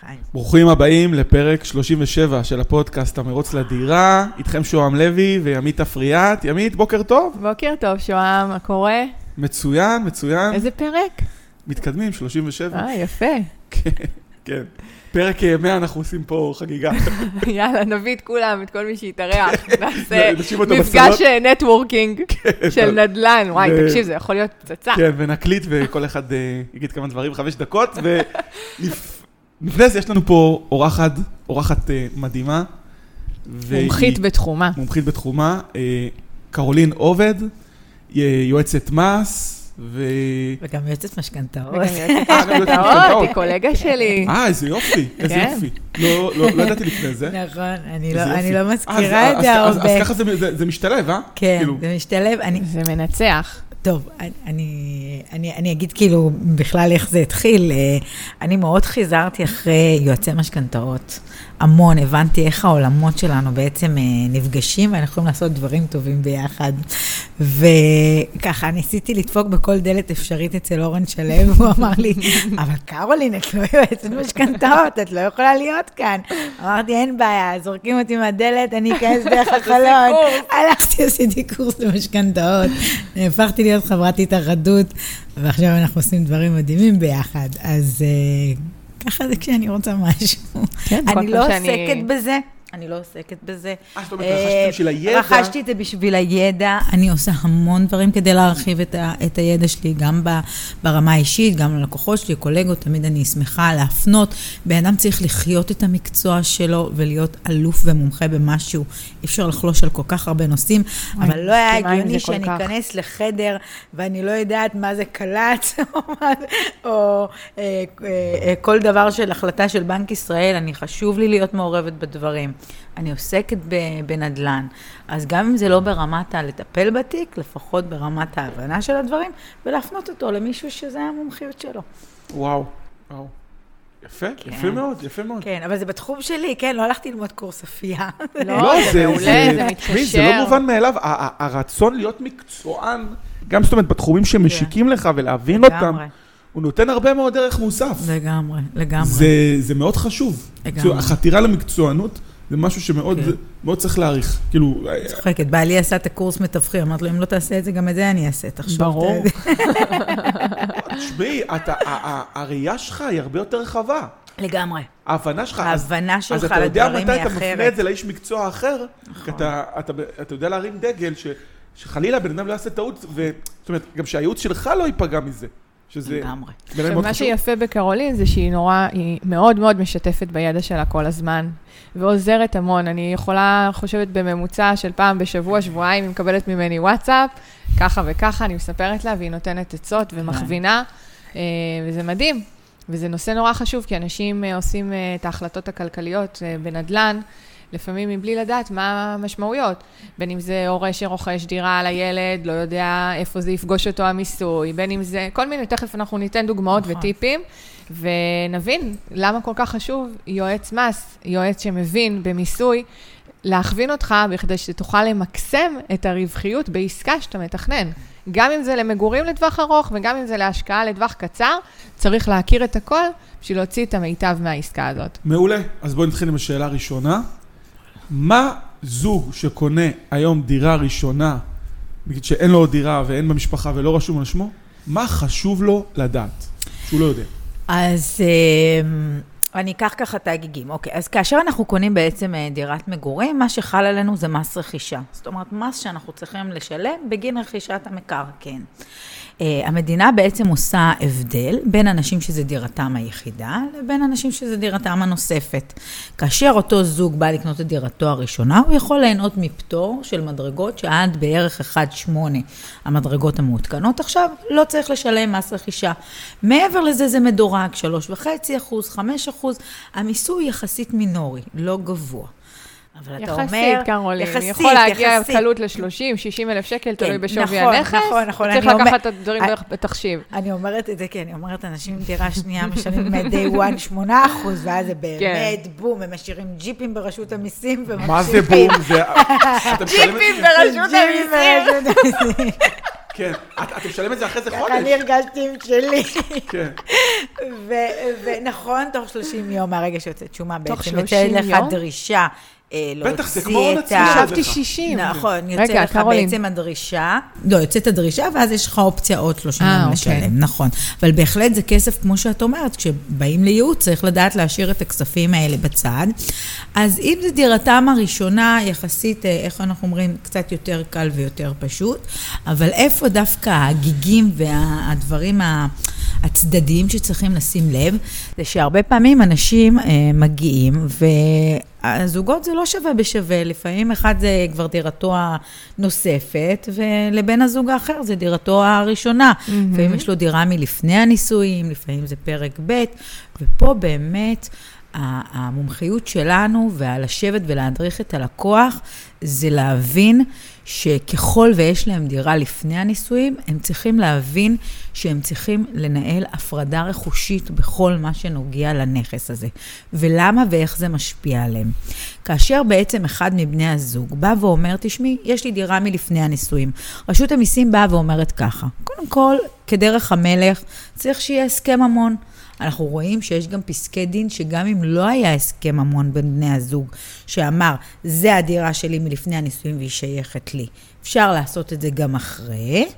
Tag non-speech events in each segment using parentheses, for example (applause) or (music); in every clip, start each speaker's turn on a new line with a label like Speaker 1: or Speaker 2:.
Speaker 1: חיים.
Speaker 2: ברוכים הבאים לפרק 37 של הפודקאסט המרוץ לדירה. איתכם שוהם לוי וימית אפריאט. ימית, בוקר טוב.
Speaker 3: בוקר טוב, שוהם, מה קורה?
Speaker 2: מצוין, מצוין.
Speaker 3: איזה פרק?
Speaker 2: מתקדמים, 37.
Speaker 3: אה, יפה.
Speaker 2: כן, כן. פרק אה, 100 אנחנו עושים פה חגיגה. (laughs)
Speaker 3: יאללה, נביא את כולם, את כל מי שיתארח. נעשה
Speaker 2: נשים אותו
Speaker 3: מפגש. נטוורקינג של נדל"ן. וואי, תקשיב, זה יכול להיות פצצה.
Speaker 2: כן, ונקליט וכל אחד אה, יגיד כמה דברים, חמש דקות. (laughs) ולפני זה יש לנו פה אורחת, אורחת אה, מדהימה. והיא-
Speaker 3: מומחית בתחומה.
Speaker 2: מומחית בתחומה, אה, קרולין עובד, אה, יועצת מס, ו...
Speaker 1: וגם יועצת משכנתאות.
Speaker 3: וגם יועצת
Speaker 2: אה, גם יועצת
Speaker 3: משכנתאות. היא קולגה שלי.
Speaker 2: אה, איזה יופי, איזה
Speaker 3: כן.
Speaker 2: יופי. לא, לא, לא ידעתי לפני זה.
Speaker 1: נכון, אני לא-
Speaker 2: איזה
Speaker 1: אני
Speaker 2: יופי.
Speaker 1: לא
Speaker 2: אה,
Speaker 1: מזכירה
Speaker 2: אז-
Speaker 1: את זה
Speaker 2: אז- אז- אז
Speaker 1: הרבה.
Speaker 2: ככה זה- זה- זה משתלב, אה?
Speaker 1: כן,
Speaker 2: כאילו,
Speaker 1: זה משתלב. אני,
Speaker 3: זה מנצח.
Speaker 1: טוב, אני, אני, אני, אגיד כאילו בכלל איך זה התחיל. אה, אני מאוד חיזרתי אחרי יועצי משכנתאות. המון, הבנתי איך העולמות שלנו בעצם אה, נפגשים ואנחנו יכולים לעשות דברים טובים ביחד. וככה, ניסיתי לדפוק בכל דלת אפשרית אצל אורן שלו, (laughs) והוא אמר לי, אבל קרולין, את לא יועצת משכנתאות, את לא יכולה להיות כאן. אמרתי, אין בעיה, זורקים אותי מהדלת, אני אכנס (laughs) דרך החלון. הלכתי, עשיתי קורס למשכנתאות, הפכתי להיות חברת התאחדות, ועכשיו אנחנו עושים דברים מדהימים ביחד. אז אה, ככה זה כשאני רוצה משהו.
Speaker 3: כן,
Speaker 1: אני לא עוסקת בזה. אני לא עוסקת בזה.
Speaker 2: אה, זאת אומרת, רכשת בשביל הידע.
Speaker 1: רכשתי את זה בשביל הידע. אני עושה המון דברים כדי להרחיב את, ה, את הידע שלי, גם ברמה האישית, גם ללקוחות שלי, קולגות, תמיד אני שמחה להפנות. בן אדם צריך לחיות את המקצוע שלו ולהיות אלוף ומומחה במשהו. אי אפשר לחלוש על כל כך הרבה נושאים,
Speaker 3: וואי,
Speaker 1: אבל לא היה הגיוני שאני. אכנס לחדר ואני לא יודעת מה זה קל"צ, (laughs) או, אה, אה, אה, כל דבר של החלטה של בנק ישראל, אני חשוב לי להיות מעורבת בדברים. אני עוסקת בנדל"ן, אז גם אם זה לא ברמת הלטפל בתיק, לפחות ברמת ההבנה של הדברים, ולהפנות אותו למישהו שזה המומחיות שלו.
Speaker 2: וואו, וואו. יפה,
Speaker 1: כן.
Speaker 2: יפה מאוד, יפה מאוד.
Speaker 1: כן, אבל זה בתחום שלי, כן, לא הלכתי ללמוד קורס אפייה.
Speaker 3: לא, זה מעולה, זה
Speaker 2: תשמעי, זה לא
Speaker 3: מתקשר.
Speaker 2: מובן מאליו, הרצון להיות מקצוען, גם זאת אומרת, בתחומים שמשיקים לך ולהבין אותם, הוא נותן הרבה מאוד ערך מוסף.
Speaker 1: לגמרי, לגמרי.
Speaker 2: זה, זה מאוד חשוב.
Speaker 1: לגמרי.
Speaker 2: החתירה למקצוענות זה משהו שמאוד
Speaker 1: כן.
Speaker 2: מאוד צריך להעריך. כאילו,
Speaker 1: צוחקת, בעלי עשה את הקורס מתווכים, אמרתי לו, אם לא תעשה את זה, גם את זה אני אעשה, תחשוב.
Speaker 3: ברור. (laughs)
Speaker 2: תשמעי, אתה- הראייה שלך היא הרבה יותר רחבה.
Speaker 1: לגמרי.
Speaker 2: ההבנה שלך, אז-
Speaker 1: ההבנה שלך
Speaker 2: אז אתה יודע מתי אתה מפנה. את זה לאיש מקצוע אחר, כי אתה, אתה, אתה יודע להרים דגל, ש, שחלילה בן אדם לא יעשה טעות, ו, זאת אומרת, גם שהייעוץ שלך לא ייפגע מזה. שזה
Speaker 1: לגמרי.
Speaker 2: מאוד
Speaker 3: מה
Speaker 2: חשוב.
Speaker 3: שיפה בקרולין זה שהיא נורא, היא מאוד מאוד משתפת בידע שלה כל הזמן, ועוזרת המון. אני יכולה, חושבת, בממוצע של פעם בשבוע, שבועיים, היא מקבלת ממני וואטסאפ, ככה וככה, אני מספרת לה, והיא נותנת עצות ומכווינה, אה, וזה מדהים. וזה נושא נורא חשוב, כי אנשים אה, עושים אה, את ההחלטות הכלכליות בנדל"ן, לפעמים מבלי לדעת מה המשמעויות. בין אם זה הורה שרוכש דירה על הילד, לא יודע איפה זה יפגוש אותו המיסוי, בין אם זה, כל מיני, תכף אנחנו ניתן דוגמאות
Speaker 1: נכון.
Speaker 3: וטיפים, ונבין למה כל כך חשוב יועץ מס, יועץ שמבין במיסוי, להכווין אותך בכדי שתוכל למקסם את הרווחיות בעסקה שאתה מתכנן. גם אם זה למגורים לטווח ארוך וגם אם זה להשקעה לטווח קצר, צריך להכיר את הכל בשביל להוציא את המיטב מהעסקה הזאת.
Speaker 2: מעולה. אז בואי נתחיל עם השאלה הראשונה. מה זוג שקונה היום דירה ראשונה, נגיד שאין לו עוד דירה ואין במשפחה ולא רשום על שמו, מה חשוב לו לדעת? שהוא לא יודע.
Speaker 1: אז אמ, אני אקח ככה את ההגיגים. אוקיי, אז כאשר אנחנו קונים בעצם אה, דירת מגורים, מה שחל עלינו זה מס רכישה. זאת אומרת, מס שאנחנו צריכים לשלם בגין רכישת המקרקעין. Uh, המדינה בעצם עושה הבדל בין אנשים שזה דירתם היחידה, לבין אנשים שזה דירתם הנוספת. כאשר אותו זוג בא לקנות את דירתו הראשונה, הוא יכול ליהנות מפטור של מדרגות שעד בערך 1.8 המדרגות המעודכנות עכשיו, לא צריך לשלם מס רכישה. מעבר לזה זה מדורג, 3.5 אחוז, 5 אחוז, המיסוי יחסית מינורי, לא גבוה. אבל אתה אומר...
Speaker 3: יחסית, קרולין,
Speaker 1: יחסית,
Speaker 3: יכול להגיע
Speaker 1: יחסית.
Speaker 3: קלות ל-30, 60 אלף שקל, תלוי בשווי
Speaker 1: נכון,
Speaker 3: הנכס.
Speaker 1: נכון, נכון,
Speaker 3: צריך
Speaker 1: אני
Speaker 3: לקחת
Speaker 1: אומר-
Speaker 3: את הדברים
Speaker 1: אני-
Speaker 3: בערך בתחשיב.
Speaker 1: אני אומרת את זה, כי אני אומרת, אנשים עם דירה שנייה משלמים מ-day one 8 אחוז, ואז זה באמת בום, הם משאירים ג'יפים ברשות המיסים,
Speaker 2: מה זה בום? (laughs) זה...
Speaker 3: ג'יפים ברשות המיסים. (laughs)
Speaker 2: כן. את את משלמת את זה אחרי זה
Speaker 1: ככה
Speaker 2: חודש.
Speaker 1: אני הרגשתי עם שלי.
Speaker 2: כן.
Speaker 1: ונכון, תוך 30 יום מהרגע שיוצאת שומה,
Speaker 3: תוך
Speaker 1: בעצם
Speaker 3: 30
Speaker 1: יוצאת לך
Speaker 3: יום?
Speaker 1: דרישה אה,
Speaker 2: בטח, זה
Speaker 1: להוציא
Speaker 2: כמו הון
Speaker 1: את
Speaker 2: עצמי.
Speaker 1: ה...
Speaker 3: חשבתי
Speaker 2: לך.
Speaker 3: 60.
Speaker 1: נכון, יוצא
Speaker 3: רגע,
Speaker 1: לך. בעצם הדרישה, לא, יוצאת הדרישה, ואז יש לך אופציה עוד 30
Speaker 3: אה,
Speaker 1: יום
Speaker 3: אוקיי.
Speaker 1: לשלם, נכון. אבל בהחלט זה כסף, כמו שאת אומרת, כשבאים לייעוץ צריך לדעת להשאיר את הכספים האלה בצד. אז אם זו דירתם הראשונה, יחסית, אה, איך אנחנו אומרים, קצת יותר קל ויותר פשוט, אבל איפה דווקא הגיגים והדברים ה... הצדדיים שצריכים לשים לב, זה שהרבה פעמים אנשים אה, מגיעים, והזוגות זה לא שווה בשווה, לפעמים אחד זה כבר דירתו הנוספת, ולבן הזוג האחר זה דירתו הראשונה. לפעמים יש לו דירה מלפני הנישואים, לפעמים זה פרק ב', ופה באמת... המומחיות שלנו והלשבת ולהדריך את הלקוח זה להבין שככל ויש להם דירה לפני הנישואים, הם צריכים להבין שהם צריכים לנהל הפרדה רכושית בכל מה שנוגע לנכס הזה. ולמה ואיך זה משפיע עליהם. כאשר בעצם אחד מבני הזוג בא ואומר, תשמעי, יש לי דירה מלפני הנישואים. רשות המיסים באה ואומרת ככה, קודם כל, כדרך המלך, צריך שיהיה הסכם ממון. אנחנו רואים שיש גם פסקי דין שגם אם לא היה הסכם ממון בין בני הזוג, שאמר, זה הדירה שלי מלפני הנישואים והיא שייכת לי, אפשר לעשות את זה גם אחרי,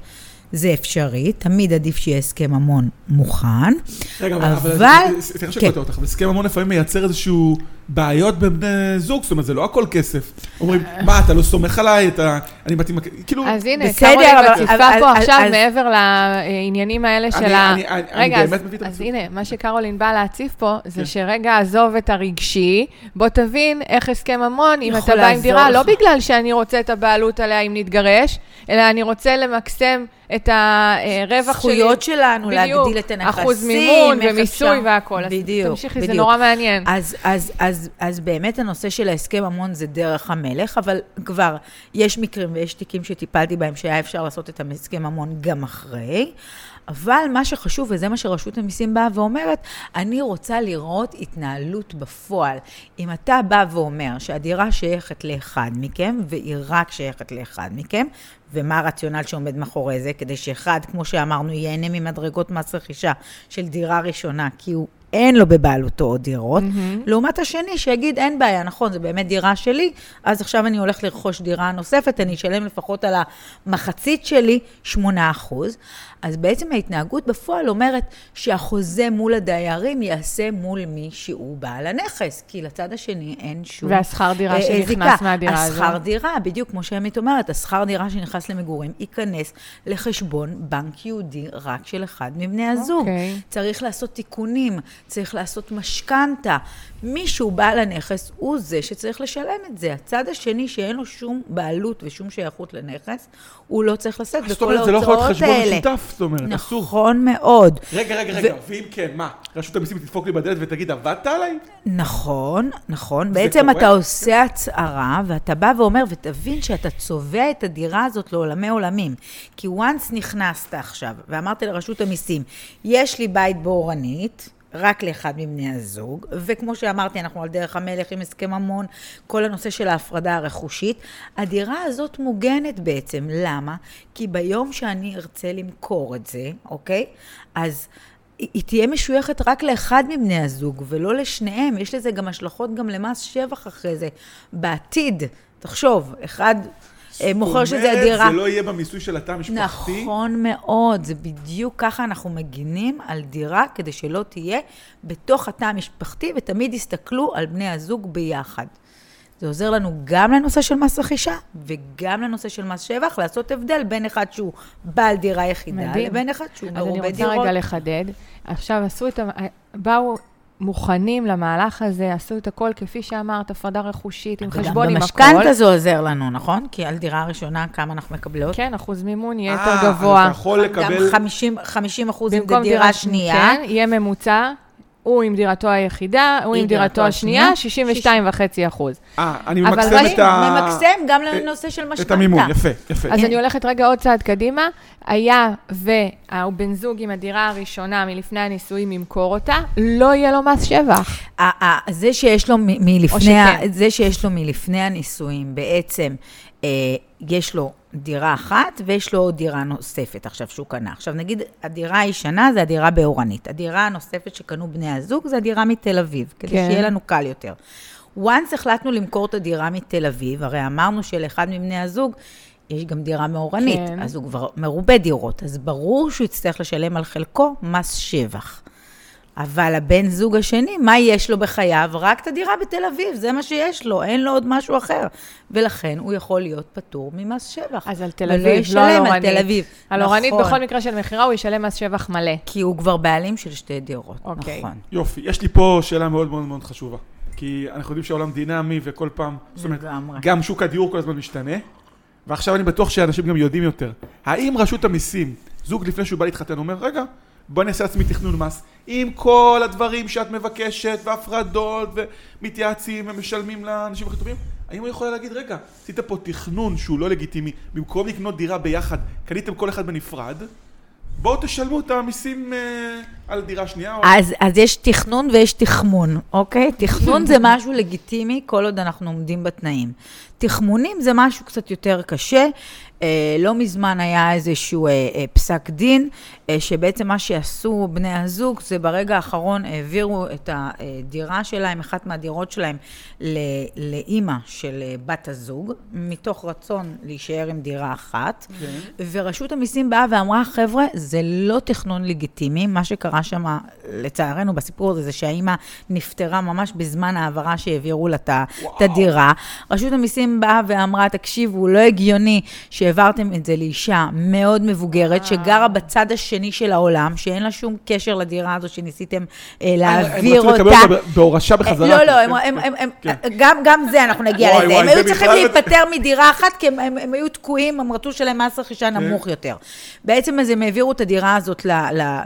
Speaker 1: זה אפשרי, תמיד עדיף שיהיה הסכם ממון מוכן,
Speaker 2: רגע, אבל...
Speaker 1: אבל...
Speaker 2: סליחה
Speaker 1: כן.
Speaker 2: שקוטע אותך, אבל הסכם ממון לפעמים מייצר איזשהו בעיות בין בני זוג, זאת אומרת, זה לא הכל כסף. אומרים, מה, אתה לא סומך עליי, אתה... אני מתאים... כאילו...
Speaker 3: אז הנה,
Speaker 1: בסדר,
Speaker 3: קרולין
Speaker 1: אבל-
Speaker 3: מציפה פה
Speaker 1: אז-
Speaker 3: עכשיו
Speaker 1: אז-
Speaker 3: מעבר לעניינים האלה של
Speaker 2: אני-
Speaker 3: ה...
Speaker 2: אני- אני- אני
Speaker 3: רגע, אז-
Speaker 2: באמת מביא את
Speaker 3: אז
Speaker 2: המציאות.
Speaker 3: הנה, מה שקרולין באה להציף פה,
Speaker 2: כן.
Speaker 3: זה שרגע עזוב את הרגשי, בוא תבין איך הסכם ממון, אם אתה בא עם דירה, לא. בגלל שאני רוצה את הבעלות עליה אם נתגרש, אלא אני רוצה למקסם את הרווח שלי.
Speaker 1: זכויות שלנו,
Speaker 3: בדיוק,
Speaker 1: להגדיל את הנכסים.
Speaker 3: אחוז מימון ומיסוי והכול. אז
Speaker 1: בדיוק,
Speaker 3: תמשיכי, זה
Speaker 1: בדיוק.
Speaker 3: נורא מעניין.
Speaker 1: אז, אז, אז, אז באמת הנושא של ההסכם המון זה דרך המלך, אבל כבר יש מקרים ויש תיקים שטיפלתי בהם שהיה אפשר לעשות את ההסכם המון גם אחרי. אבל מה שחשוב, וזה מה שרשות המיסים באה ואומרת, אני רוצה לראות התנהלות בפועל. אם אתה בא ואומר שהדירה שייכת לאחד מכם, והיא רק שייכת לאחד מכם, ומה הרציונל שעומד מאחורי זה, כדי שאחד, כמו שאמרנו, ייהנה ממדרגות מס רכישה של דירה ראשונה, כי הוא אין לו בבעלותו עוד דירות, mm-hmm. לעומת השני שיגיד, אין בעיה, נכון, זו באמת דירה שלי, אז עכשיו אני הולך לרכוש דירה נוספת, אני אשלם לפחות על המחצית שלי 8%. אז בעצם ההתנהגות בפועל אומרת שהחוזה מול הדיירים ייעשה מול מי שהוא בעל הנכס, כי לצד השני אין שום...
Speaker 3: והשכר דירה
Speaker 1: אה,
Speaker 3: שנכנס. מהדירה הזו.
Speaker 1: השכר דירה, בדיוק כמו שעמית אומרת, השכר דירה שנכנס למגורים ייכנס לחשבון בנק יהודי רק של אחד מבני הזוג.
Speaker 3: אוקיי.
Speaker 1: צריך לעשות תיקונים, צריך לעשות משכנתה. מישהו בעל הנכס הוא זה שצריך לשלם את זה. הצד השני שאין לו שום בעלות ושום שייכות לנכס, הוא לא צריך לשאת
Speaker 2: זאת
Speaker 1: בכל
Speaker 2: אומרת, זה לא יכול להיות
Speaker 1: ההוצאות
Speaker 2: חשבון
Speaker 1: האלה.
Speaker 2: משותף, זאת אומרת, אסור.
Speaker 1: נכון מאוד.
Speaker 2: רגע, רגע, רגע, ואם כן, מה? רשות המיסים תדפוק לי בדלת ותגיד, עבדת עליי?
Speaker 1: נכון, נכון. בעצם
Speaker 2: קורה?
Speaker 1: אתה עושה הצהרה, ואתה בא ואומר, ותבין שאתה צובע את הדירה הזאת לעולמי עולמים. כי once נכנסת עכשיו, ואמרת לרשות המיסים, יש לי בית באורנית, רק לאחד מבני הזוג, וכמו שאמרתי, אנחנו על דרך המלך עם הסכם ממון, כל הנושא של ההפרדה הרכושית. הדירה הזאת מוגנת בעצם, למה? כי ביום שאני ארצה למכור את זה, אוקיי? אז... היא תהיה משויכת רק לאחד מבני הזוג, ולא לשניהם. יש לזה גם השלכות גם למס שבח אחרי זה. בעתיד, תחשוב, אחד מוכר שזה.
Speaker 2: אומרת, זה לא יהיה במיסוי של התא המשפחתי.
Speaker 1: נכון מאוד, זה בדיוק ככה אנחנו מגינים על דירה, כדי שלא תהיה בתוך התא המשפחתי, ותמיד יסתכלו על בני הזוג ביחד. זה עוזר לנו גם לנושא של מס רכישה, וגם לנושא של מס שבח, לעשות הבדל בין אחד שהוא בעל דירה יחידה,
Speaker 3: מדהים.
Speaker 1: לבין אחד שהוא
Speaker 3: אז אני
Speaker 1: מרובה
Speaker 3: רוצה
Speaker 1: דירות.
Speaker 3: רגע לחדד. עכשיו עשו את ה... באו מוכנים למהלך הזה, עשו את הכל, כפי שאמרת, הפרדה רכושית, עם חשבון, עם הכל.
Speaker 1: במשכנתה זה עוזר לנו, נכון? כי על דירה ראשונה, כמה אנחנו מקבלות?
Speaker 3: כן, אחוז מימון יהיה
Speaker 2: אה,
Speaker 3: יותר
Speaker 2: אז
Speaker 3: גבוה.
Speaker 2: אתה יכול לקבל...
Speaker 1: גם 50, 50 אחוז אם זה דירה שנייה.
Speaker 3: כן, יהיה ממוצע. הוא עם דירתו היחידה, הוא עם דירתו השנייה, 62.5 אחוז.
Speaker 2: אה, אני ממקסם את ה...
Speaker 1: ממקסם גם לנושא של משכנתה.
Speaker 2: את המימון, יפה, יפה.
Speaker 3: אז אני הולכת רגע עוד צעד קדימה. היה והבן זוג עם הדירה הראשונה מלפני הנישואים ימכור אותה, לא יהיה לו מס שבח.
Speaker 1: ה- ה- זה שיש לו מ- מלפני. זה שיש לו מלפני הנישואים, בעצם אה, יש לו דירה אחת ויש לו דירה נוספת עכשיו שהוא קנה. עכשיו נגיד, הדירה הישנה זה הדירה באורנית. הדירה הנוספת שקנו בני הזוג זה הדירה מתל אביב, כדי
Speaker 3: כן.
Speaker 1: שיהיה לנו קל יותר. once החלטנו למכור את הדירה מתל אביב, הרי אמרנו שלאחד מבני הזוג יש גם דירה מאורנית,
Speaker 3: כן.
Speaker 1: אז הוא כבר מרובה דירות, אז ברור שהוא יצטרך לשלם על חלקו מס שבח. אבל הבן זוג השני, מה יש לו בחייו? רק את הדירה בתל אביב, זה מה שיש לו, אין לו עוד משהו אחר. ולכן הוא יכול להיות פטור ממס שבח.
Speaker 3: אז על תל
Speaker 1: ולא
Speaker 3: אביב, לא על
Speaker 1: על
Speaker 3: אורנית.
Speaker 1: תל אביב.
Speaker 3: על אורנית,
Speaker 1: נכון.
Speaker 3: בכל מקרה של מכירה, הוא ישלם מס שבח מלא.
Speaker 1: כי הוא כבר בעלים של שתי דירות,
Speaker 3: אוקיי.
Speaker 1: נכון.
Speaker 2: יופי, יש לי פה שאלה מאוד מאוד מאוד חשובה. כי אנחנו יודעים שהעולם דינמי וכל פעם, זאת אומרת,
Speaker 1: לגמרי.
Speaker 2: גם שוק הדיור כל הזמן משתנה, ועכשיו אני בטוח שאנשים גם יודעים יותר. האם רשות המיסים, זוג לפני שהוא בא להתחתן, אומר, רגע, בוא נעשה לעצמי תכנון מס, עם כל הדברים שאת מבקשת, והפרדות, ומתייעצים, ומשלמים לאנשים הכי טובים, האם הוא יכול להגיד, רגע, עשית פה תכנון שהוא לא לגיטימי, במקום לקנות דירה ביחד, קניתם כל אחד בנפרד, בואו תשלמו את המיסים אה, על דירה שנייה. או...
Speaker 1: אז, אז יש תכנון ויש תחמון, אוקיי? (laughs) תכנון זה משהו לגיטימי כל עוד אנחנו עומדים בתנאים. תחמונים זה משהו קצת יותר קשה. אה, לא מזמן היה איזשהו אה, אה, פסק דין, אה, שבעצם מה שעשו בני הזוג זה ברגע האחרון העבירו את הדירה שלהם, אחת מהדירות שלהם, לאימא של אה, בת הזוג, מתוך רצון להישאר עם דירה אחת.
Speaker 2: כן.
Speaker 1: ורשות המיסים באה ואמרה, חבר'ה, זה לא תכנון לגיטימי. מה שקרה שם, לצערנו, בסיפור הזה, זה שהאימא נפטרה ממש בזמן ההעברה שהעבירו לה את הדירה. רשות המיסים באה ואמרה, תקשיבו, לא הגיוני שהעברתם את זה לאישה מאוד מבוגרת, שגרה בצד השני של העולם, שאין לה שום קשר לדירה הזו שניסיתם אה, להעביר
Speaker 2: הם רצו לקבל
Speaker 1: אותה.
Speaker 2: אותה בהורשה בחזרה.
Speaker 1: לא,
Speaker 2: כן,
Speaker 1: לא,
Speaker 2: כן,
Speaker 1: הם,
Speaker 2: כן.
Speaker 1: הם, הם,
Speaker 2: כן.
Speaker 1: גם, גם זה אנחנו נגיע
Speaker 2: וואי,
Speaker 1: לזה.
Speaker 2: וואי,
Speaker 1: הם היו צריכים
Speaker 2: בכלל-
Speaker 1: להיפטר מדירה אחת, כי הם, הם, הם היו תקועים, הם רצו לשלם מס רכישה נמוך יותר. בעצם אז הם העבירו את הדירה הזאת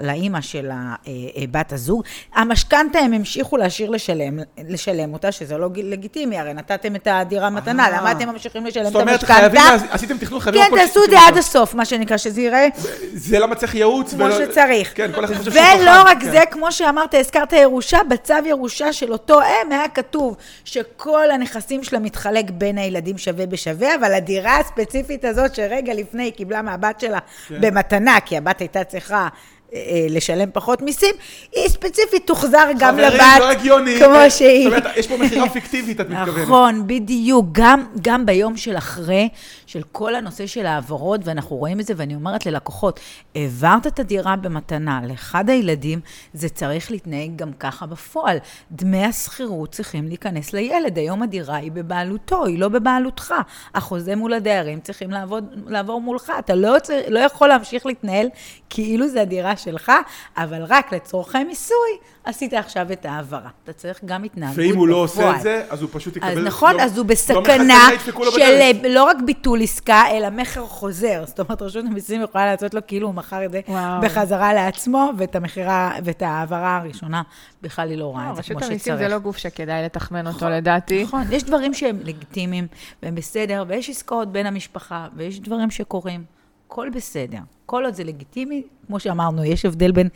Speaker 1: לאימא של אה, אה, בת הזוג. המשכנתה הם המשיכו להשאיר לשלם, לשלם אותה, שזה לא לגיטימי, הרי נתתם את הדירה מתנה,
Speaker 2: אה.
Speaker 1: למה אתם ממשיכים לשלם את המשכנתה?
Speaker 2: עשיתם תכנון.
Speaker 1: כן,
Speaker 2: הכל
Speaker 1: תעשו את זה עד. הסוף, מה שנקרא, שזה ייראה
Speaker 2: זה למה צריך ייעוץ.
Speaker 1: כמו שצריך.
Speaker 2: כן, כל אחד חושב שהוא
Speaker 1: ולא רק
Speaker 2: כן.
Speaker 1: זה, כמו שאמרת, הזכרת ירושה, בצו ירושה של אותו אם היה כתוב שכל הנכסים שלה מתחלק בין הילדים שווה בשווה, אבל הדירה הספציפית הזאת שרגע לפני היא קיבלה מהבת שלה
Speaker 2: כן.
Speaker 1: במתנה, כי הבת הייתה צריכה... אה, לשלם פחות מיסים, היא ספציפית תוחזר גם לבת,
Speaker 2: חברים, לא הגיוני.
Speaker 1: כמו שהיא.
Speaker 2: זאת אומרת, יש פה מכירה פיקטיבית, את מתכוונת.
Speaker 1: נכון, בדיוק. גם, גם ביום של אחרי, של כל הנושא של העברות, ואנחנו רואים את זה, ואני אומרת ללקוחות, העברת את הדירה במתנה לאחד הילדים, זה צריך להתנהג גם ככה בפועל. דמי השכירות צריכים להיכנס לילד. היום הדירה היא בבעלותו, היא לא בבעלותך. החוזה מול הדיירים צריכים לעבוד, לעבור מולך. אתה לא, לא יכול להמשיך להתנהל כאילו זה הדירה שלך, אבל רק לצורכי מיסוי עשית עכשיו את ההעברה. אתה צריך גם התנהגות בפועל.
Speaker 2: ואם הוא לא עושה את זה, אז הוא פשוט יקבל...
Speaker 1: אז נכון,
Speaker 2: לא-
Speaker 1: אז הוא
Speaker 2: לא
Speaker 1: בסכנה
Speaker 2: לו
Speaker 1: של. אה, לא רק ביטול עסקה, אלא מכר חוזר. זאת אומרת, רשות המיסים יכולה לעשות לו כאילו הוא מכר את זה
Speaker 3: וואו.
Speaker 1: בחזרה לעצמו, ואת המכירה, ואת ההעברה הראשונה, בכלל היא לא רואה את זה כמו
Speaker 3: רשות
Speaker 1: שצריך.
Speaker 3: המיסים זה לא גוף שכדאי לתחמן אותו, לדעתי.
Speaker 1: נכון, יש דברים שהם לגיטימיים והם בסדר, ויש עסקאות בין המשפחה, ויש דברים שקורים. הכל בסדר. כל עוד זה לגיטימי, כמו שאמרנו, יש הבדל בין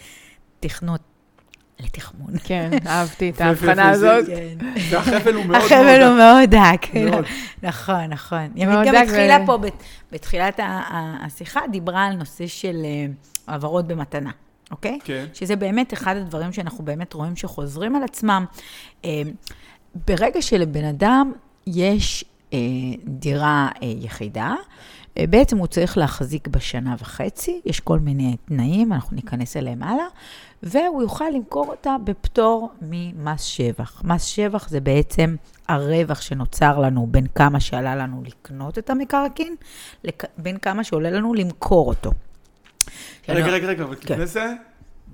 Speaker 1: תכנות לתחמון.
Speaker 3: כן, אהבתי את (laughs) ההבחנה הזאת.
Speaker 1: כן.
Speaker 2: והחבל הוא מאוד.
Speaker 1: החבל הוא מאוד דק. (laughs) נכון, נכון. ימית גם התחילה פה, בת- בתחילת השיחה, דיברה על נושא של אה, העברות במתנה, אוקיי?
Speaker 2: כן.
Speaker 1: שזה באמת אחד הדברים שאנחנו באמת רואים שחוזרים על עצמם. אה, ברגע שלבן אדם יש אה, דירה אה, יחידה, בעצם הוא צריך להחזיק בשנה וחצי, יש כל מיני תנאים, אנחנו ניכנס אליהם הלאה, והוא יוכל למכור אותה בפטור ממס שבח. מס שבח זה בעצם הרווח שנוצר לנו בין כמה שעלה לנו לקנות את המקרקעין, לק- בין כמה שעולה לנו למכור אותו.
Speaker 2: רגע, רגע, רגע, אבל
Speaker 1: כן.
Speaker 2: לפני זה,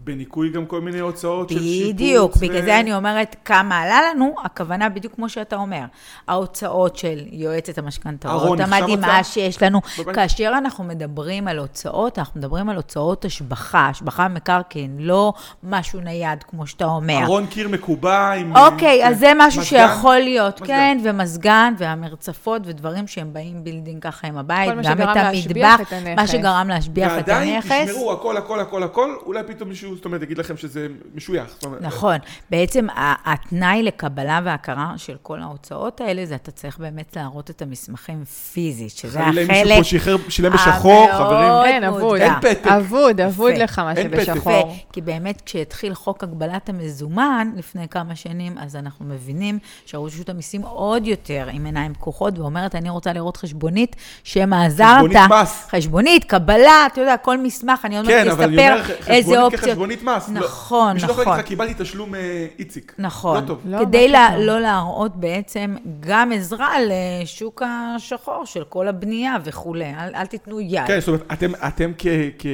Speaker 2: בניכוי גם כל מיני הוצאות של שיפוץ.
Speaker 1: בדיוק,
Speaker 2: ו-
Speaker 1: בגלל זה אני אומרת כמה עלה לנו, הכוונה בדיוק כמו שאתה אומר. ההוצאות של יועצת המשכנתאות המדהימה
Speaker 2: הוצאה?
Speaker 1: שיש לנו.
Speaker 2: בבית?
Speaker 1: כאשר אנחנו מדברים על הוצאות, אנחנו מדברים על הוצאות השבחה, השבחה במקרקעין, לא משהו נייד, כמו שאתה אומר.
Speaker 2: ארון קיר מקובע עם...
Speaker 1: אוקיי,
Speaker 2: כן.
Speaker 1: אז זה משהו
Speaker 2: מזגן?
Speaker 1: שיכול להיות,
Speaker 2: מזגן.
Speaker 1: כן, ומזגן, והמרצפות, ודברים שהם באים built in ככה עם הבית, גם את המטבח,
Speaker 3: את.
Speaker 1: מה שגרם להשביח את
Speaker 2: ועדיין
Speaker 1: הנכס.
Speaker 2: תשמרו הכל, הכל, הכל, הכל, אולי פתאום מישהו מישהו, זאת אומרת, יגיד לכם שזה משוייך.
Speaker 1: נכון. בעצם התנאי לקבלה והכרה של כל ההוצאות האלה, זה אתה צריך באמת להראות את המסמכים פיזית, שזה
Speaker 2: חלילה
Speaker 1: החלק...
Speaker 2: מישהו פה שחרר, שילם בשחור, חברים.
Speaker 3: אין, אבוד.
Speaker 1: מודע.
Speaker 2: אין פתק.
Speaker 3: אבוד, אבוד. לך מה. שבשחור.
Speaker 1: כי באמת כשהתחיל חוק הגבלת המזומן לפני כמה שנים, אז אנחנו מבינים שרשות המיסים עוד יותר עם עיניים פקוחות, ואומרת, אני רוצה לראות חשבונית שמה עזרת.
Speaker 2: חשבונית מס.
Speaker 1: חשבונית, קבלה, אתה יודע, כל מסמך, אני עוד מעט
Speaker 2: כן,
Speaker 1: אספר איזה אופציות.
Speaker 2: כחשבונית מס. לא-
Speaker 1: נכון,
Speaker 2: מישהו לא יכול
Speaker 1: נכון.
Speaker 2: להגיד לך, קיבלתי תשלום אה, איציק.
Speaker 1: נכון.
Speaker 2: לא טוב.
Speaker 3: לא,
Speaker 1: כדי לה,
Speaker 3: פתאום.
Speaker 1: לא להראות בעצם גם עזרה לשוק השחור של כל הבנייה וכולי. אל, אל תיתנו יד.
Speaker 2: כן, זאת אומרת, אתם, אתם כ, כ,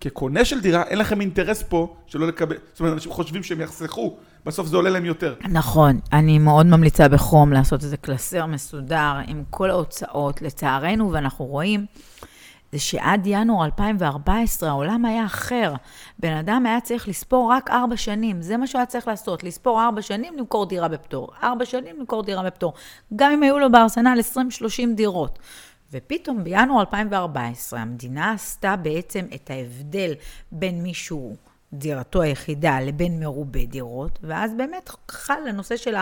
Speaker 2: כקונה של דירה, אין לכם אינטרס פה שלא לקבל, זאת אומרת, אנשים חושבים שהם יחסכו, בסוף זה עולה להם יותר.
Speaker 1: נכון, אני מאוד ממליצה בחום לעשות איזה קלסר מסודר עם כל ההוצאות, לצערנו, ואנחנו רואים, זה שעד ינואר 2014 העולם היה אחר. בן אדם היה צריך לספור רק ארבע שנים, זה מה שהוא היה צריך לעשות, לספור ארבע שנים, למכור דירה בפטור. ארבע שנים, למכור דירה בפטור. גם אם היו לו בארסנל 20-30 דירות. ופתאום בינואר 2014 המדינה עשתה בעצם את ההבדל בין מישהו, דירתו היחידה, לבין מרובה דירות, ואז באמת חל הנושא של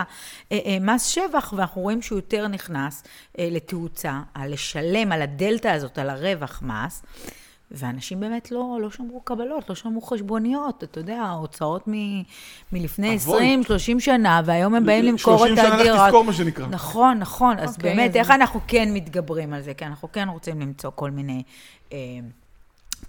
Speaker 1: המס שבח, ואנחנו רואים שהוא יותר נכנס אה, לתאוצה, על לשלם על הדלתא הזאת, על הרווח מס. ואנשים באמת לא, לא שמרו קבלות, לא שמרו חשבוניות, אתה יודע, ההוצאות מ, מלפני
Speaker 2: אבוי.
Speaker 1: 20-30 שנה, והיום הם באים למכור את
Speaker 2: 30 שנה לך. תזכור, מה שנקרא.
Speaker 1: נכון, נכון. אז
Speaker 3: אוקיי,
Speaker 1: באמת,
Speaker 3: אז-
Speaker 1: איך אנחנו כן מתגברים על זה? כי אנחנו כן רוצים למצוא כל מיני אה,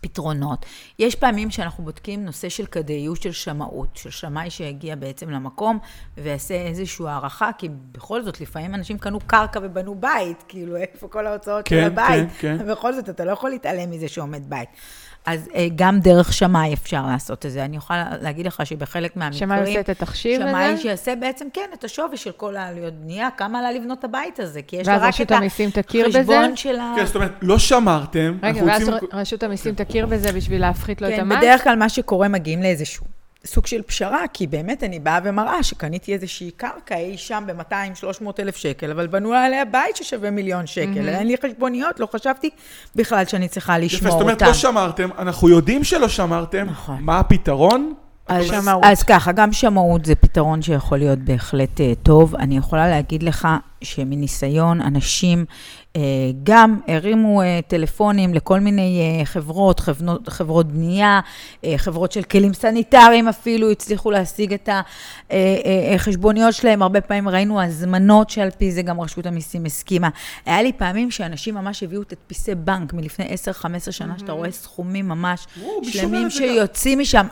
Speaker 1: פתרונות. יש פעמים שאנחנו בודקים נושא של כדאיות של שמאות, של שמאי שיגיע בעצם למקום ויעשה איזושהי הערכה, כי בכל זאת, לפעמים אנשים קנו קרקע ובנו בית, כאילו, איפה כל ההוצאות
Speaker 2: כן,
Speaker 1: של הבית?
Speaker 2: כן, כן.
Speaker 1: בכל זאת, אתה לא יכול להתעלם מזה שעומד בית. אז אה, גם דרך שמאי אפשר לעשות את זה. אני יכולה להגיד לך שבחלק מהמקרים...
Speaker 3: שמאי עושה את התחשיב
Speaker 1: שמאי
Speaker 3: הזה?
Speaker 1: שיעשה בעצם, כן, את השווי של כל העלויות בנייה, כמה עלה לבנות את הבית הזה, כי יש לה
Speaker 3: ואז
Speaker 1: רק
Speaker 3: רשות
Speaker 1: את
Speaker 3: המיסים תכיר בזה?
Speaker 1: החשבון של ה...
Speaker 2: כן, זאת אומרת, לא שמרתם,
Speaker 3: רגע, ואז
Speaker 2: רוצים...
Speaker 3: רשות המיסים תכיר בזה בשביל להפחית לו את
Speaker 1: כן,
Speaker 3: המס?
Speaker 1: בדרך כלל מה שקורה, מגיעים לאיזשהו סוג של פשרה, כי באמת אני באה ומראה שקניתי איזושהי קרקע אי שם ב-200-300 אלף שקל, אבל בנו עליה בית ששווה מיליון שקל. אין לי חשבוניות, לא חשבתי בכלל שאני צריכה לשמור
Speaker 2: זאת אומרת,
Speaker 1: אותם.
Speaker 2: לא שמרתם, אנחנו יודעים שלא שמרתם,
Speaker 1: נכון.
Speaker 2: מה הפתרון?
Speaker 1: אז. אז ככה, גם שמאות זה פתרון שיכול להיות בהחלט uh, טוב. אני יכולה להגיד לך שמניסיון, אנשים גם הרימו uh, טלפונים לכל מיני uh, חברות, חברות, חברות בנייה, חברות של כלים סניטריים אפילו, הצליחו להשיג את החשבוניות שלהם. הרבה פעמים ראינו הזמנות שעל פי זה גם רשות המיסים הסכימה. היה לי פעמים שאנשים ממש הביאו תדפיסי בנק מלפני 10-15 שנה, שאתה רואה סכומים ממש שלמים? שיוצאים משם.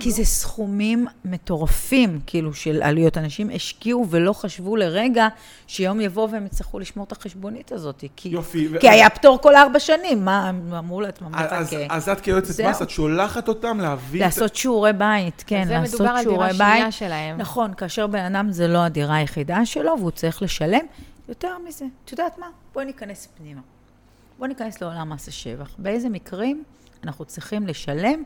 Speaker 1: כי
Speaker 2: לא?
Speaker 1: זה סכומים מטורפים, כאילו, של עלויות. אנשים השקיעו ולא חשבו לרגע שיום יבוא והם יצטרכו לשמור את החשבונית הזאת. כי,
Speaker 2: יופי, ו-
Speaker 1: כי היה פטור כל ארבע שנים, מה, אמרו לעצמם, מה
Speaker 2: אז,
Speaker 1: חכה?
Speaker 2: אז את כיועצת. מס, את שולחת אותם להביא... את-
Speaker 1: לעשות שיעורי בית, כן,
Speaker 3: זה
Speaker 1: לעשות
Speaker 3: מדובר על
Speaker 1: שיעורי
Speaker 3: דירה
Speaker 1: בית.
Speaker 3: שנייה שלהם.
Speaker 1: נכון, כאשר בן אדם זה לא הדירה היחידה שלו, והוא צריך לשלם יותר מזה. את יודעת מה? בואי ניכנס פנימה. בואי ניכנס לעולם מס השבח. באיזה מקרים אנחנו צריכים לשלם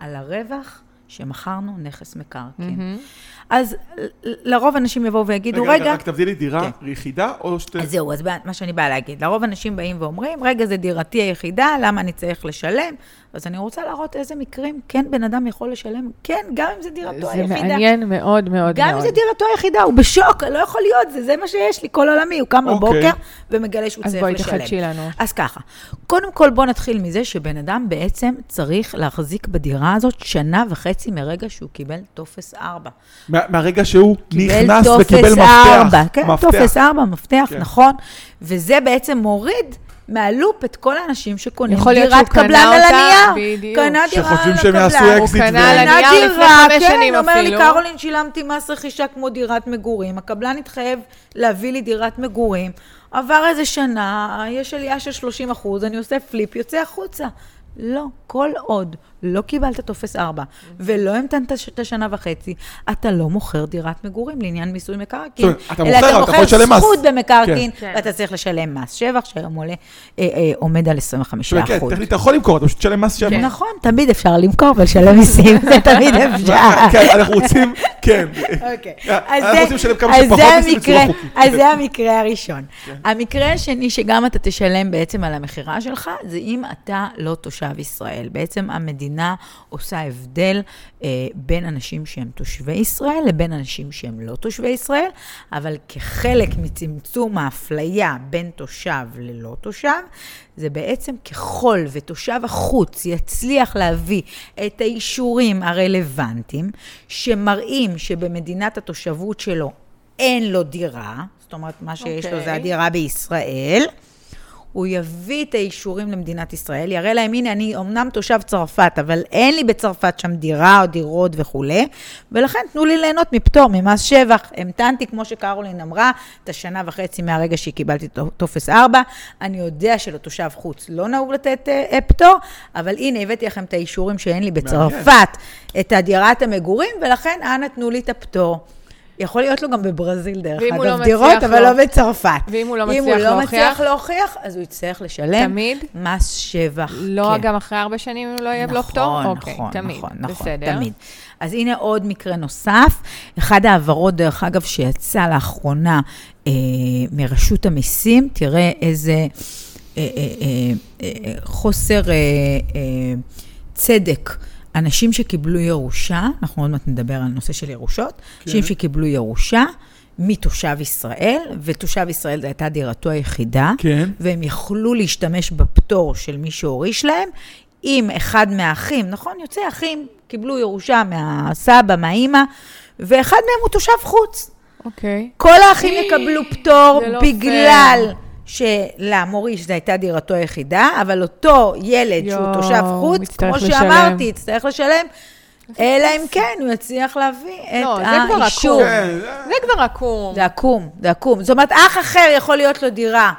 Speaker 1: על הרווח שמכרנו נכס מקרקעין. אז ל- לרוב אנשים יבואו ויגידו,
Speaker 2: רגע,
Speaker 1: רגע,
Speaker 2: רק תבדילי דירה
Speaker 1: כן.
Speaker 2: יחידה או שתי...
Speaker 1: אז זהו, אז מה שאני באה להגיד, לרוב אנשים באים ואומרים, רגע, זה דירתי היחידה, למה אני צריך לשלם? אז אני רוצה להראות איזה מקרים כן בן אדם יכול לשלם, כן, גם אם זה דירתו
Speaker 3: זה
Speaker 1: היחידה.
Speaker 3: מעניין מאוד מאוד
Speaker 1: גם אם
Speaker 3: מאוד.
Speaker 1: זה דירתו היחידה, הוא בשוק, לא יכול להיות, זה, זה מה שיש לי כל עולמי. הוא קם
Speaker 2: אוקיי.
Speaker 1: בבוקר ומגלה שהוא
Speaker 3: אז
Speaker 1: צריך
Speaker 3: בואי
Speaker 1: לשלם.
Speaker 3: תחדשי לנו.
Speaker 1: אז ככה, קודם כל בוא נתחיל מזה שבן אדם בעצם צריך להחזיק בדירה הזאת שנה וחצי מרגע שהוא קיבל טופס 4.
Speaker 2: מה- מהרגע שהוא
Speaker 1: קיבל
Speaker 2: נכנס וקיבל מפתח.
Speaker 1: ארבע, כן,
Speaker 2: מפתח.
Speaker 1: טופס 4, מפתח,
Speaker 2: כן.
Speaker 1: נכון. וזה בעצם מוריד מה loop את כל האנשים שקונים
Speaker 3: יכול להיות
Speaker 1: דירת
Speaker 3: שהוא קנה
Speaker 1: קבלן על
Speaker 3: אותה,
Speaker 1: הנייר.
Speaker 3: בדיוק.
Speaker 1: קנה דירה
Speaker 2: שחושבים
Speaker 1: על
Speaker 2: שהם יעשו
Speaker 1: הקבלן.
Speaker 2: אקזיט
Speaker 3: הוא קנה על הנייר לפני חמש
Speaker 1: כן,
Speaker 3: שנים
Speaker 1: אומר לי,
Speaker 3: אפילו.
Speaker 1: קרולין, שילמתי מס רכישה כמו דירת מגורים, הקבלן התחייב להביא לי דירת מגורים, עבר איזה שנה, יש עלייה של 30 אחוז, אני עושה flip, יוצא החוצה. לא, כל עוד לא קיבלת טופס 4 ולא המתנת את השנה וחצי, אתה לא מוכר דירת מגורים לעניין מיסוי מקרקעין.
Speaker 2: אתה
Speaker 1: אלא
Speaker 2: מוכר,
Speaker 1: אתה
Speaker 2: מס.
Speaker 1: זכות במקרקעין,
Speaker 3: כן.
Speaker 1: ואתה צריך לשלם מס שבח, שהיום עולה, אה, אה, עומד על 25
Speaker 2: זאת אומרת, כן,
Speaker 1: אחוז.
Speaker 2: טכנית אתה יכול למכור, אתה פשוט תשלם מס שבח.
Speaker 1: נכון, תמיד אפשר למכור ולשלם מיסים, (laughs) זה תמיד (laughs) אפשר.
Speaker 2: כן, אנחנו רוצים, כן.
Speaker 1: אוקיי.
Speaker 2: אנחנו
Speaker 1: אז זה-
Speaker 2: רוצים לשלם כמה
Speaker 1: אז
Speaker 2: שפחות
Speaker 1: זה
Speaker 2: מיסים בצורה
Speaker 1: המקרה-
Speaker 2: חוקית.
Speaker 1: אז זה המקרה הראשון.
Speaker 2: כן.
Speaker 1: המקרה השני, שגם אתה תשלם בעצם על המכירה שלך, זה אם אתה לא תושב ישראל. בעצם המדינה המדינה עושה הבדל אה, בין אנשים שהם תושבי ישראל לבין אנשים שהם לא תושבי ישראל, אבל כחלק מצמצום האפליה בין תושב ללא תושב, זה בעצם ככל ותושב החוץ יצליח להביא את האישורים הרלוונטיים, שמראים שבמדינת התושבות שלו אין לו דירה, זאת אומרת, מה שיש okay. לו זה
Speaker 3: אוקיי.
Speaker 1: הדירה בישראל, הוא יביא את האישורים למדינת ישראל, יראה להם, הנה, אני אמנם תושב צרפת, אבל אין לי בצרפת שם דירה או דירות וכולי, ולכן תנו לי ליהנות מפטור, ממס שבח. המתנתי, כמו שקרולין אמרה, את השנה וחצי מהרגע שהיא קיבלתי טופס 4. אני יודע שלתושב חוץ לא נהוג לתת אה, אה, פטור, אבל הנה, הבאתי לכם את האישורים שאין לי בצרפת, את הדירת המגורים, ולכן אנא תנו לי את הפטור. יכול להיות לו גם בברזיל, דרך
Speaker 3: הוא
Speaker 1: אגב,
Speaker 3: לא
Speaker 1: דירות, אבל לא בצרפת.
Speaker 3: ואם הוא לא
Speaker 1: אם
Speaker 3: מצליח
Speaker 1: הוא לא
Speaker 3: להוכיח?
Speaker 1: מצליח להוכיח, אז הוא יצטרך לשלם
Speaker 3: תמיד?
Speaker 1: מס שבח.
Speaker 3: לא
Speaker 1: כן.
Speaker 3: גם אחרי ארבע שנים אם לא יהיה לו פטור?
Speaker 1: נכון,
Speaker 3: אוקיי,
Speaker 1: נכון,
Speaker 3: תמיד.
Speaker 1: נכון, נכון,
Speaker 3: בסדר.
Speaker 1: תמיד. אז הנה עוד מקרה נוסף. אחד ההעברות, דרך אגב, שיצא לאחרונה אה, מרשות המיסים, תראה איזה אה, אה, אה, אה, חוסר אה, אה, צדק. אנשים שקיבלו ירושה, אנחנו עוד מעט נדבר על נושא של ירושות,
Speaker 2: כן.
Speaker 1: אנשים שקיבלו ירושה מתושב ישראל, ותושב ישראל זו הייתה דירתו היחידה,
Speaker 2: כן.
Speaker 1: והם יכלו להשתמש בפטור של מי שהוריש להם, אם אחד מהאחים, נכון? יוצא אחים, קיבלו ירושה מהסבא, מהאימא, ואחד מהם הוא תושב חוץ.
Speaker 3: אוקיי.
Speaker 1: כל האחים יקבלו פטור
Speaker 3: לא
Speaker 1: בגלל
Speaker 3: פייר.
Speaker 1: שלמוריש זו הייתה דירתו היחידה, אבל אותו ילד שהוא
Speaker 3: יואו,
Speaker 1: תושב חוץ, כמו
Speaker 3: לשלם.
Speaker 1: שאמרתי, יצטרך לשלם, אלא אם כן הוא יצליח להביא
Speaker 3: לא,
Speaker 1: את
Speaker 3: זה כבר
Speaker 1: האישור.
Speaker 3: עקום.
Speaker 2: כן,
Speaker 3: זה כבר עקום.
Speaker 1: זה עקום, זה עקום. זאת אומרת, אח אחר יכול להיות לו דירה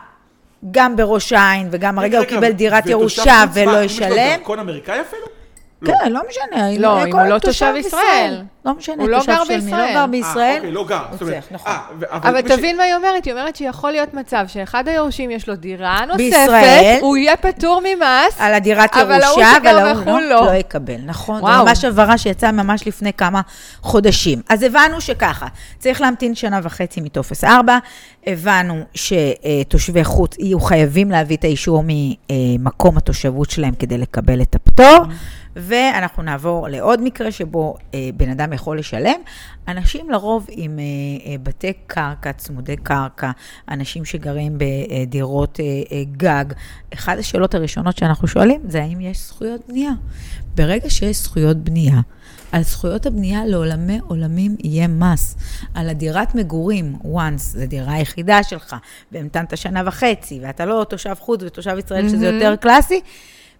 Speaker 1: גם בראש העין, וגם הרגע הוא
Speaker 2: רגע,
Speaker 1: קיבל דירת
Speaker 2: ותושב
Speaker 1: ירושה
Speaker 2: חוץ, מה,
Speaker 1: ולא
Speaker 2: אם יש לו
Speaker 1: ישלם.
Speaker 2: דרכון אמריקאי אפילו?
Speaker 1: כן, לא משנה.
Speaker 3: לא, אם
Speaker 1: כל
Speaker 3: הוא לא
Speaker 1: תושב
Speaker 3: ישראל.
Speaker 1: לא משנה,
Speaker 3: הוא לא
Speaker 1: תושב
Speaker 3: גר
Speaker 1: של מי,
Speaker 3: בישראל.
Speaker 1: לא גר
Speaker 2: אה,
Speaker 1: בישראל.
Speaker 2: אוקיי, לא גר.
Speaker 1: צריך, נכון.
Speaker 2: אה,
Speaker 3: אבל תבין מה היא אומרת, היא אומרת שיכול להיות מצב שאחד היורשים יש לו דירה נוספת,
Speaker 1: בישראל.
Speaker 3: הוא יהיה פטור ממס,
Speaker 1: על הדירת
Speaker 3: אבל ההוא
Speaker 1: ירושה,
Speaker 3: שגר
Speaker 1: אבל ההוא
Speaker 3: בחו"ל
Speaker 1: לא,
Speaker 3: לא.
Speaker 1: לא יקבל, נכון? זו ממש הבהרה שיצאה ממש לפני כמה חודשים. אז הבנו שככה, צריך להמתין שנה וחצי מטופס 4, הבנו שתושבי חוץ יהיו חייבים להביא את האישור ממקום התושבות שלהם כדי לקבל את הפטור, ואנחנו נעבור לעוד מקרה שבו אה, בן אדם יכול לשלם. אנשים לרוב עם אה, אה, בתי קרקע, צמודי קרקע, אנשים שגרים בדירות אה, אה, גג. אחת השאלות הראשונות שאנחנו שואלים זה האם יש זכויות בנייה. ברגע שיש זכויות בנייה, על זכויות הבנייה לעולמי עולמים יהיה מס. על הדירת מגורים, once, זו דירה היחידה שלך, והמתנת שנה וחצי, ואתה לא תושב חוץ ותושב ישראל, שזה
Speaker 3: מהמם.
Speaker 1: יותר קלאסי,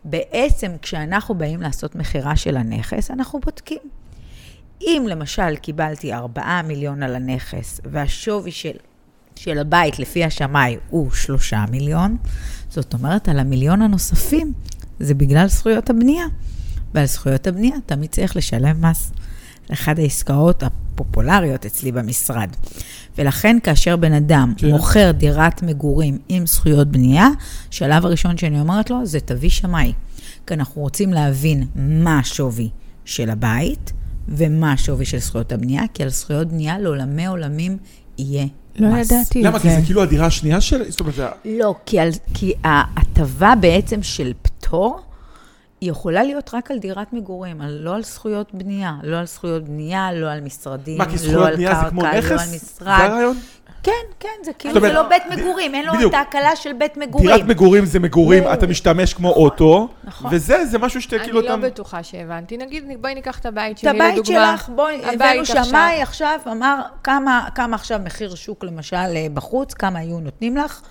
Speaker 1: בעצם כשאנחנו באים לעשות מכירה של הנכס, אנחנו בודקים. אם למשל קיבלתי 4 מיליון על הנכס, והשווי של, של הבית לפי השמאי הוא 3 מיליון, זאת אומרת, על המיליון הנוספים, זה בגלל זכויות הבנייה. ועל זכויות הבנייה תמיד צריך לשלם מס. אחת העסקאות הפופולריות אצלי במשרד. ולכן כאשר בן אדם
Speaker 2: כן.
Speaker 1: מוכר דירת מגורים עם זכויות בנייה, שלב הראשון שאני אומרת לו זה תביא שמאי. כי אנחנו רוצים להבין מה השווי של הבית ומה השווי של זכויות הבנייה, כי על זכויות בנייה לעולמי עולמים יהיה
Speaker 3: לא
Speaker 1: מס.
Speaker 3: ידעתי
Speaker 2: למה? כי
Speaker 3: זה.
Speaker 2: כאילו הדירה השנייה של... זאת אומרת, זה...
Speaker 1: לא, כי ההטבה בעצם של פטור, היא יכולה להיות רק על דירת מגורים, על, לא על זכויות בנייה. לא על זכויות בנייה, לא על משרדים,
Speaker 2: מה, כי
Speaker 1: לא
Speaker 2: זכויות
Speaker 1: על
Speaker 2: בנייה זה כמו
Speaker 1: לא על
Speaker 2: נכס? זה
Speaker 1: משרד.
Speaker 2: הרעיון?
Speaker 1: כן, כן, זה כאילו,
Speaker 2: אומרת,
Speaker 1: זה לא בית מגורים, אין לו
Speaker 2: בדיוק.
Speaker 1: את ההקלה של בית מגורים.
Speaker 2: דירת מגורים זה מגורים,
Speaker 1: לא.
Speaker 2: אתה משתמש כמו אוטו,
Speaker 1: נכון.
Speaker 2: וזה, זה משהו שאתה
Speaker 3: אני
Speaker 2: כאילו...
Speaker 3: לא
Speaker 2: אתה-
Speaker 3: בטוחה שהבנתי. נגיד, בואי ניקח את הבית
Speaker 1: את
Speaker 3: שלי לדוגמה.
Speaker 1: הבית שלך, בואי, הבאנו. שמאי עכשיו, אמר כמה, כמה עכשיו מחיר שוק למשל בחוץ, כמה היו נותנים לך?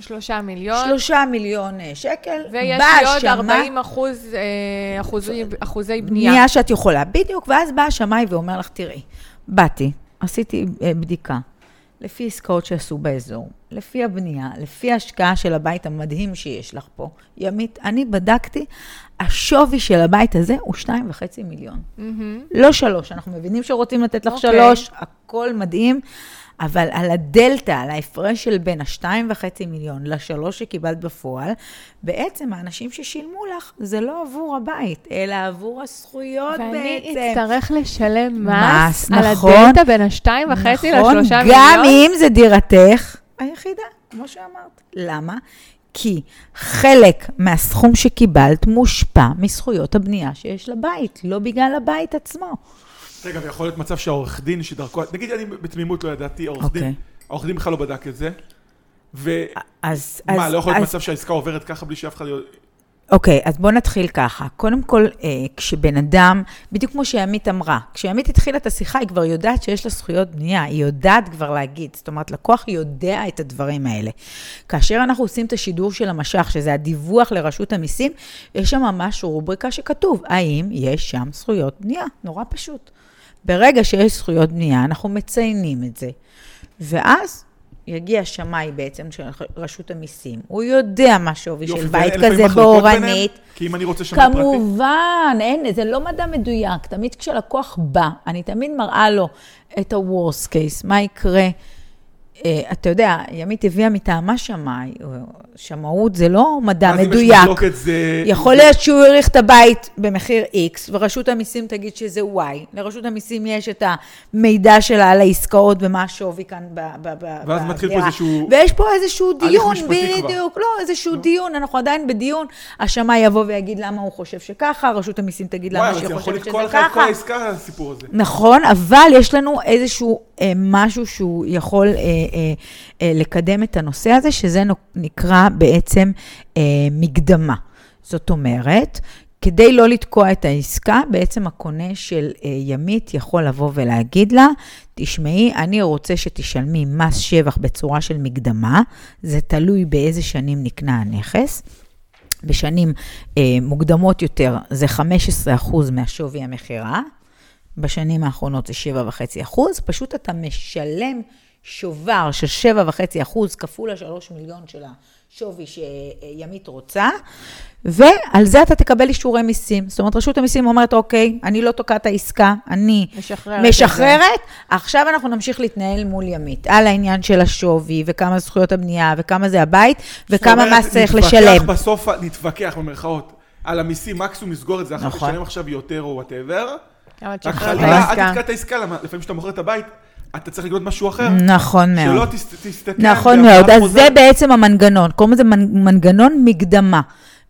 Speaker 3: שלושה מיליון.
Speaker 1: שלושה מיליון אה, שקל.
Speaker 3: ויש לי עוד
Speaker 1: השמאי-
Speaker 3: 40 אחוז, אה, אחוזי, אחוזי בנייה.
Speaker 1: בנייה שאת יכולה, בדיוק, ואז בא השמאי ואומר לך, תראי, באתי, עשיתי אה, בדיקה, לפי עסקאות שעשו באזור, לפי הבנייה, לפי ההשקעה של הבית המדהים שיש לך פה, ימית, אני בדקתי, השווי של הבית הזה הוא שתיים וחצי מיליון.
Speaker 3: מהמם.
Speaker 1: לא שלוש, אנחנו מבינים שרוצים לתת לך
Speaker 3: אוקיי.
Speaker 1: שלוש, הכל מדהים, אבל על הדלתא, על ההפרש של בין השתיים וחצי מיליון לשלוש שקיבלת בפועל, בעצם האנשים ששילמו לך, זה לא עבור הבית, אלא עבור הזכויות
Speaker 3: ואני
Speaker 1: בעצם.
Speaker 3: אצטרך לשלם מס
Speaker 1: מס,
Speaker 3: על
Speaker 1: נכון.
Speaker 3: הדלתא בין השתיים וחצי
Speaker 1: נכון,
Speaker 3: לשלושה
Speaker 1: גם
Speaker 3: מיליון.
Speaker 1: אם זה דירתך היחידה, כמו שאמרת. למה? כי חלק מהסכום שקיבלת מושפע מזכויות הבנייה שיש לבית, לא בגלל הבית עצמו.
Speaker 2: רגע, ויכול להיות מצב שהעורך דין שדרכו, נגיד אני בתמימות לא ידעתי, עורך
Speaker 1: אוקיי.
Speaker 2: דין, העורך דין בכלל לא בדק את זה. ומה,
Speaker 1: אז...
Speaker 2: לא יכול להיות מצב שהעסקה עוברת ככה בלי שאף אחד...
Speaker 1: אוקיי, אז בואו נתחיל ככה. קודם כל, אה, כשבן אדם, בדיוק כמו שעמית אמרה, כשעמית התחילה את השיחה, היא כבר יודעת שיש לה זכויות בנייה, היא יודעת כבר להגיד. זאת אומרת, לקוח יודע את הדברים האלה. כאשר אנחנו עושים את השידור של המשך, שזה הדיווח לרשות המיסים, יש שם ממש רובריקה שכתוב, האם יש שם זכויות בנייה? נורא פשוט. ברגע שיש זכויות בנייה, אנחנו מציינים את זה. ואז יגיע שמאי בעצם של רשות המיסים, הוא יודע מה שווי של בית כזה
Speaker 2: מחלוקות ביניהם?
Speaker 1: באורנית.
Speaker 2: כי אם אני רוצה שמאי פרטי...
Speaker 1: כמובן, אין, זה לא מדע מדויק. תמיד כשלקוח בא, אני תמיד מראה לו את ה-Worst case, מה יקרה. אה, אתה יודע, ימית הביאה מטעמה שמאי, אה, שמאות זה לא מדע
Speaker 2: אז אם יש
Speaker 1: מדויק.
Speaker 2: מחלוקת זה...
Speaker 1: יכול להיות שהוא העריך את הבית במחיר X, ורשות המיסים תגיד שזה Y. לרשות המיסים יש את המידע שלה על העסקאות ומה השווי כאן ב- ב- ב-
Speaker 2: ואז מתחיל פה. איזשהו
Speaker 1: ויש פה איזשהו דיון. בדיוק, לא, איזשהו דיון, אנחנו עדיין בדיון. השמאי יבוא ויגיד למה הוא חושב שככה, רשות המיסים תגיד
Speaker 2: וואי,
Speaker 1: למה
Speaker 2: אבל
Speaker 1: שהיא
Speaker 2: זה יכול
Speaker 1: חושבת
Speaker 2: לתקוע
Speaker 1: שזה
Speaker 2: לך את כל
Speaker 1: ככה.
Speaker 2: העסקה, הסיפור הזה.
Speaker 1: נכון, אבל יש לנו איזשהו משהו שהוא יכול אה, אה, אה, לקדם את הנושא הזה, שזה נקרא בעצם אה, מקדמה. זאת אומרת, כדי לא לתקוע את העסקה, בעצם הקונה של אה, ימית יכול לבוא ולהגיד לה, תשמעי, אני רוצה שתשלמי מס שבח בצורה של מקדמה, זה תלוי באיזה שנים נקנה הנכס. בשנים אה, מוקדמות יותר זה 15% מהשווי המכירה, בשנים האחרונות זה 7.5 אחוז, פשוט אתה משלם שובר של 7.5 אחוז כפול השלוש מיליון של השווי שימית רוצה, ועל זה אתה תקבל אישורי מיסים. זאת אומרת, רשות המיסים אומרת, אוקיי, אני לא תוקעת העסקה, אני
Speaker 3: משחררת.
Speaker 1: משחררת, עכשיו אנחנו נמשיך להתנהל מול ימית, על העניין של השווי, וכמה זכויות הבנייה, וכמה זה הבית, וכמה
Speaker 2: זאת אומרת,
Speaker 1: מס צריך
Speaker 2: נתווכח
Speaker 1: לשלם.
Speaker 2: בסוף, נתווכח במרכאות, על המיסים, מקסימום נסגור את זה, אחר כך
Speaker 1: נכון.
Speaker 2: תשלם עכשיו יותר או
Speaker 3: whatever.
Speaker 2: רק חלילה, אל. תתקע את העסקה, למה לפעמים כשאתה מוכר את הבית, אתה צריך לקנות משהו אחר.
Speaker 1: נכון מאוד.
Speaker 2: שלא תס- תסתכל.
Speaker 1: נכון מאוד, אז זה בעצם המנגנון, קוראים לזה מנ- מנגנון מקדמה.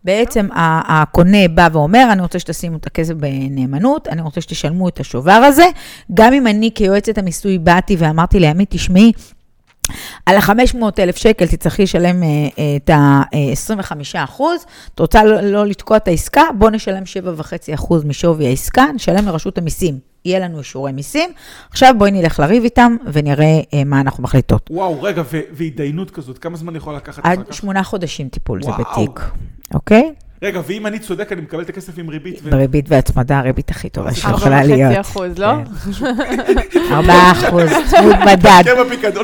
Speaker 1: בעצם הקונה בא ואומר, אני רוצה שתשימו את הכסף בנאמנות, אני רוצה שתשלמו את השובר הזה. גם אם אני כיועצת המיסוי באתי ואמרתי לימית, תשמעי, על ה-500 אלף שקל תצטרכי לשלם אה, אה, את ה-25 אחוז, את רוצה לא, לא לתקוע את העסקה, בוא נשלם 7.5 אחוז משווי העסקה, נשלם לרשות המיסים, יהיה לנו אישורי מיסים. עכשיו בואי נלך לריב איתם ונראה אה, מה אנחנו מחליטות.
Speaker 2: וואו, רגע, והתדיינות כזאת, כמה זמן יכול לקחת
Speaker 1: עד? שמונה חודשים טיפול זה
Speaker 2: וואו.
Speaker 1: בתיק, אוקיי?
Speaker 2: רגע, ואם אני צודק, אני מקבל את הכסף עם ריבית.
Speaker 1: בריבית והצמדה, הריבית הכי טובה שיכולה להיות.
Speaker 3: אחוז, לא? (laughs)
Speaker 1: ארבעה אחוז, צמוד (laughs) מדד.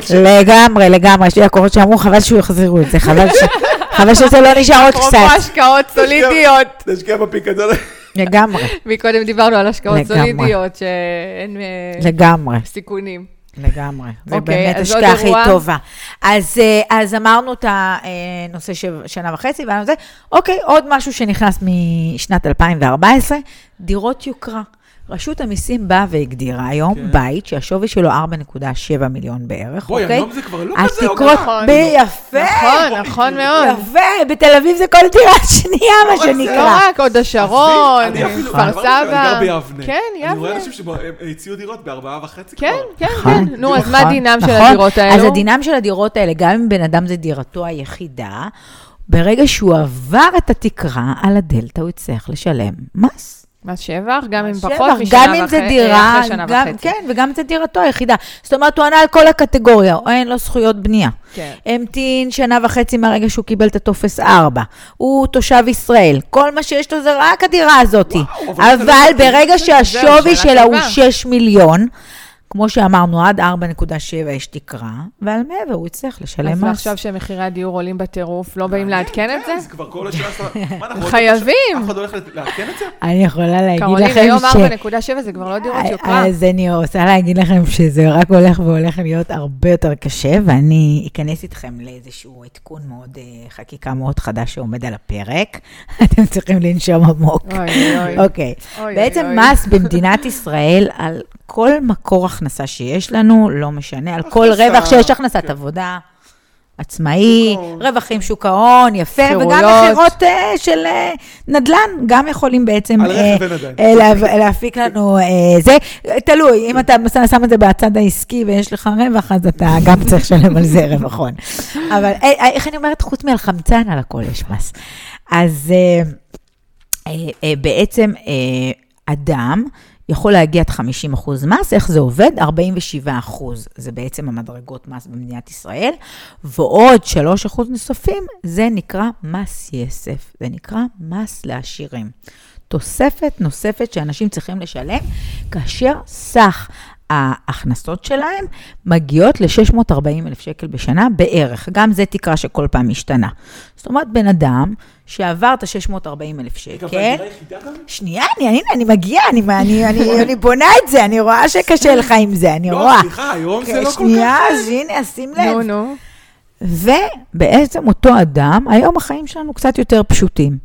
Speaker 2: כן.
Speaker 1: לגמרי, לגמרי. יש לי לקוחות שאמרו, חבל שהוא יחזירו את זה, חבל ש- חבל שזה לא נשאר עוד
Speaker 3: אפרופו
Speaker 1: קצת.
Speaker 3: השקעות (laughs) סולידיות.
Speaker 2: להשקיע בפיקדון.
Speaker 1: לגמרי,
Speaker 3: מקודם דיברנו על השקעות. סולידיות, שאין אה,
Speaker 1: לגמרי.
Speaker 3: סיכונים.
Speaker 1: לגמרי. זה
Speaker 3: אוקיי,
Speaker 1: באמת השקעה הכי? טובה. אז, אה, אז אמרנו את הנושא של שנה וחצי, ואמרנו זה. אוקיי, עוד משהו שנכנס משנת 2014, דירות יוקרה. רשות המיסים באה והגדירה היום
Speaker 2: כן.
Speaker 1: בית שהשווי שלו 4.7 מיליון בערך,
Speaker 2: בואי,
Speaker 1: אוקיי?
Speaker 2: היום זה כבר לא
Speaker 1: אז
Speaker 2: כזה
Speaker 1: תקרות,
Speaker 3: נכון.
Speaker 1: ביפה.
Speaker 3: נכון, נכון מאוד.
Speaker 1: יפה, בתל אביב זה כל דירה (laughs) שנייה, מה
Speaker 3: לא
Speaker 1: שנקרא.
Speaker 3: רק, הוד השרון,
Speaker 2: אני אפילו-
Speaker 3: כפר
Speaker 2: הדבר הזה, אני גר
Speaker 3: סבא.
Speaker 2: ביבנה.
Speaker 3: כן,
Speaker 2: אני רואה
Speaker 3: יבנה.
Speaker 2: אנשים שהציעו דירות בארבעה וחצי
Speaker 3: כן,
Speaker 2: כבר.
Speaker 3: כן,
Speaker 1: נכון.
Speaker 3: כן. נו, אז מה
Speaker 1: נכון,
Speaker 3: דינם של
Speaker 1: נכון.
Speaker 3: הדירות האלו?
Speaker 1: אז הדינם של הדירות האלה, גם אם בן אדם זה דירתו היחידה, ברגע שהוא עבר את התקרה, על הדלתא הוא יצטרך לשלם מס.
Speaker 3: מס שבח, גם אם פחות משנה
Speaker 1: גם אם זה
Speaker 3: וחצי-
Speaker 1: דירה,
Speaker 3: אחרי שנה
Speaker 1: גם,
Speaker 3: וחצי.
Speaker 1: כן, וגם אם זה דירתו היחידה. זאת אומרת, הוא ענה על כל הקטגוריה, או אין לו זכויות בנייה.
Speaker 3: כן.
Speaker 1: המתין שנה וחצי מהרגע שהוא קיבל את הטופס 4. הוא תושב ישראל. כל מה שיש לו זה רק הדירה הזאת.
Speaker 2: וואו, אבל זה
Speaker 1: אבל
Speaker 2: לא-
Speaker 1: ברגע שהשווי שלה הוא
Speaker 3: טובה.
Speaker 1: 6 מיליון, כמו שאמרנו, עד 4.7 יש תקרה, ועל מעבר הוא יצטרך לשלם
Speaker 3: אז
Speaker 1: מס.
Speaker 3: ועכשיו שמחירי הדיור עולים בטירוף, לא באים לעדכן את
Speaker 2: כן,
Speaker 3: זה?
Speaker 2: כבר כל השנה... עוד-
Speaker 3: חייבים.
Speaker 2: אף אחד לא הולך לעדכן את זה?
Speaker 1: אני יכולה להגיד
Speaker 3: קרולין,
Speaker 1: לכם
Speaker 3: היום
Speaker 1: ש...
Speaker 3: 4.7 זה כבר לא דירות יוקרה.
Speaker 1: אז אני רוצה להגיד לכם שזה רק הולך והולך להיות הרבה יותר קשה, ואני אכנס איתכם לאיזשהו עדכון מאוד, אה, חקיקה מאוד חדש שעומד על הפרק. (laughs) אתם צריכים לנשום עמוק.
Speaker 3: אוי, אוי.
Speaker 1: אוקיי. בעצם. מס במדינת ישראל על כל מקור הכנסה שיש לנו, לא משנה, על כל רווח שיש הכנסת
Speaker 2: כן.
Speaker 1: עבודה, עצמאי. רווחים שוק ההון, יפה, וגם
Speaker 3: חירויות.
Speaker 1: מכירות אה, של אה, נדל"ן, גם יכולים בעצם
Speaker 2: עדיין.
Speaker 1: אה, לה- להפיק לנו אה, זה. תלוי, אם אתה שם את זה בצד העסקי ויש לך רווח, אז אתה גם (laughs) צריך לשלם על זה רווח הון. אבל איך אני אומרת, חוץ מעל חמצן, על הכל יש מס. אז אה, אה, אה, בעצם אה, אדם יכול להגיע עד 50 אחוז מס, איך זה עובד? 47 אחוז, זה בעצם המדרגות מס במדינת ישראל, ועוד 3 אחוז נוספים, זה נקרא מס יסף, זה נקרא מס לעשירים. תוספת נוספת שאנשים צריכים לשלם, כאשר סך ההכנסות שלהם מגיעות ל-640 אלף שקל בשנה בערך. גם זה תקרה שכל פעם משתנה. זאת אומרת, בן אדם שעבר את ה-640 אלף שקל,
Speaker 2: גם?
Speaker 1: שנייה, אני, הנה, אני מגיעה, אני, אני, אני, אני בונה את זה, אני רואה שקשה לך עם זה, אני
Speaker 2: לא,
Speaker 1: רואה.
Speaker 2: סליחה, היום זה לא כל כך...
Speaker 1: שנייה, אז הנה, אז שים
Speaker 3: נו,
Speaker 1: לב.
Speaker 3: נו.
Speaker 1: ובעצם אותו אדם, היום החיים שלנו קצת יותר פשוטים.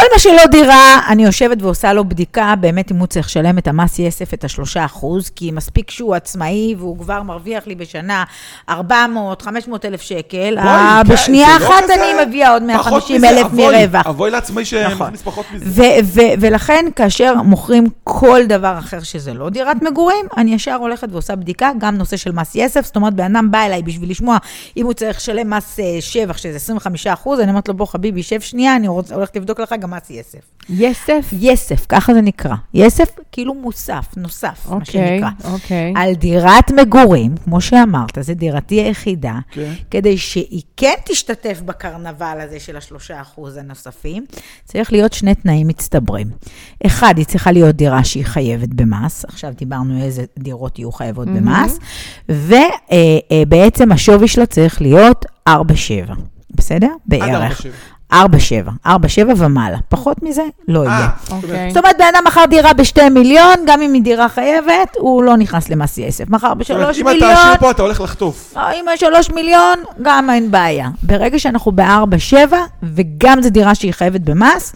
Speaker 1: כל מה שלא דירה, אני יושבת ועושה לו בדיקה, באמת אם הוא צריך לשלם את המס יסף, את השלושה אחוז, כי מספיק שהוא עצמאי והוא כבר מרוויח לי בשנה 400, 500 אלף שקל, אה,
Speaker 2: בואי,
Speaker 1: בשנייה
Speaker 2: לא
Speaker 1: אחת
Speaker 2: כזה-
Speaker 1: אני מביאה עוד
Speaker 2: פחות
Speaker 1: 150
Speaker 2: מזה,
Speaker 1: אלף מרווח.
Speaker 2: אבוי לעצמאי
Speaker 1: נכון.
Speaker 2: שמכניס פחות מזה.
Speaker 1: ולכן, כאשר מוכרים כל דבר אחר שזה לא דירת מגורים, אני ישר הולכת ועושה בדיקה, גם נושא של מס יסף, זאת אומרת, בן אדם בא אליי בשביל לשמוע אם הוא צריך לשלם מס אה, שבח, שזה 25 אחוז, אני אומרת לו, בוא חביבי, שב שנייה, אני הולכת לבדוק לך גם מס יסף.
Speaker 3: יסף?
Speaker 1: יסף, ככה זה נקרא. יסף כאילו מוסף, נוסף, מה
Speaker 3: אוקיי,
Speaker 1: שנקרא.
Speaker 3: אוקיי.
Speaker 1: על דירת מגורים, כמו שאמרת, זו דירתי היחידה,
Speaker 2: כן.
Speaker 1: כדי שהיא כן תשתתף בקרנבל הזה של השלושה אחוז הנוספים, צריך להיות שני תנאים מצטברים. אחד, היא צריכה להיות דירה שהיא חייבת במס, עכשיו דיברנו איזה דירות יהיו חייבות במס, ובעצם השווי שלה צריך להיות 4-7, בסדר?
Speaker 2: עד
Speaker 1: בערך.
Speaker 2: 4-7.
Speaker 1: 4-7, 4-7 ומעלה. פחות מזה, לא יהיה.
Speaker 2: אה,
Speaker 3: אוקיי.
Speaker 1: זאת אומרת, בן אדם מכר דירה בשתי מיליון, גם אם היא דירה חייבת, הוא לא נכנס למס יסף. מכר בשלוש
Speaker 2: אם אתה
Speaker 1: מיליון,
Speaker 2: עשיר פה, אתה הולך לחטוף.
Speaker 1: או אם שלוש מיליון, גם אין בעיה. ברגע שאנחנו בארבע, שבע, וגם זו דירה שהיא חייבת במס,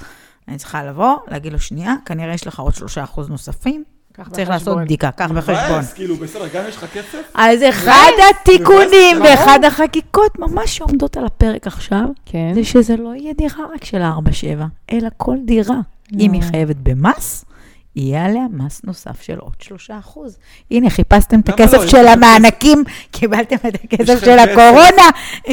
Speaker 1: אני צריכה לבוא, להגיד לו, שנייה, כנראה יש לך עוד שלושה אחוז נוספים, צריך. לעשות בדיקה, קח בחשבון.
Speaker 2: מבאס, כאילו, בסדר, גם יש לך כסף?
Speaker 1: אז אחד התיקונים ואחד החקיקות ממש שעומדות על הפרק עכשיו,
Speaker 3: כן.
Speaker 1: זה שזה לא יהיה דירה רק של ארבע, שבע, אלא כל דירה. אם היא חייבת במס, יהיה עליה מס נוסף של עוד שלושה אחוז. הנה, חיפשתם את הכסף
Speaker 2: לא?
Speaker 1: של המענקים, קיבלתם את הכסף של. הקורונה,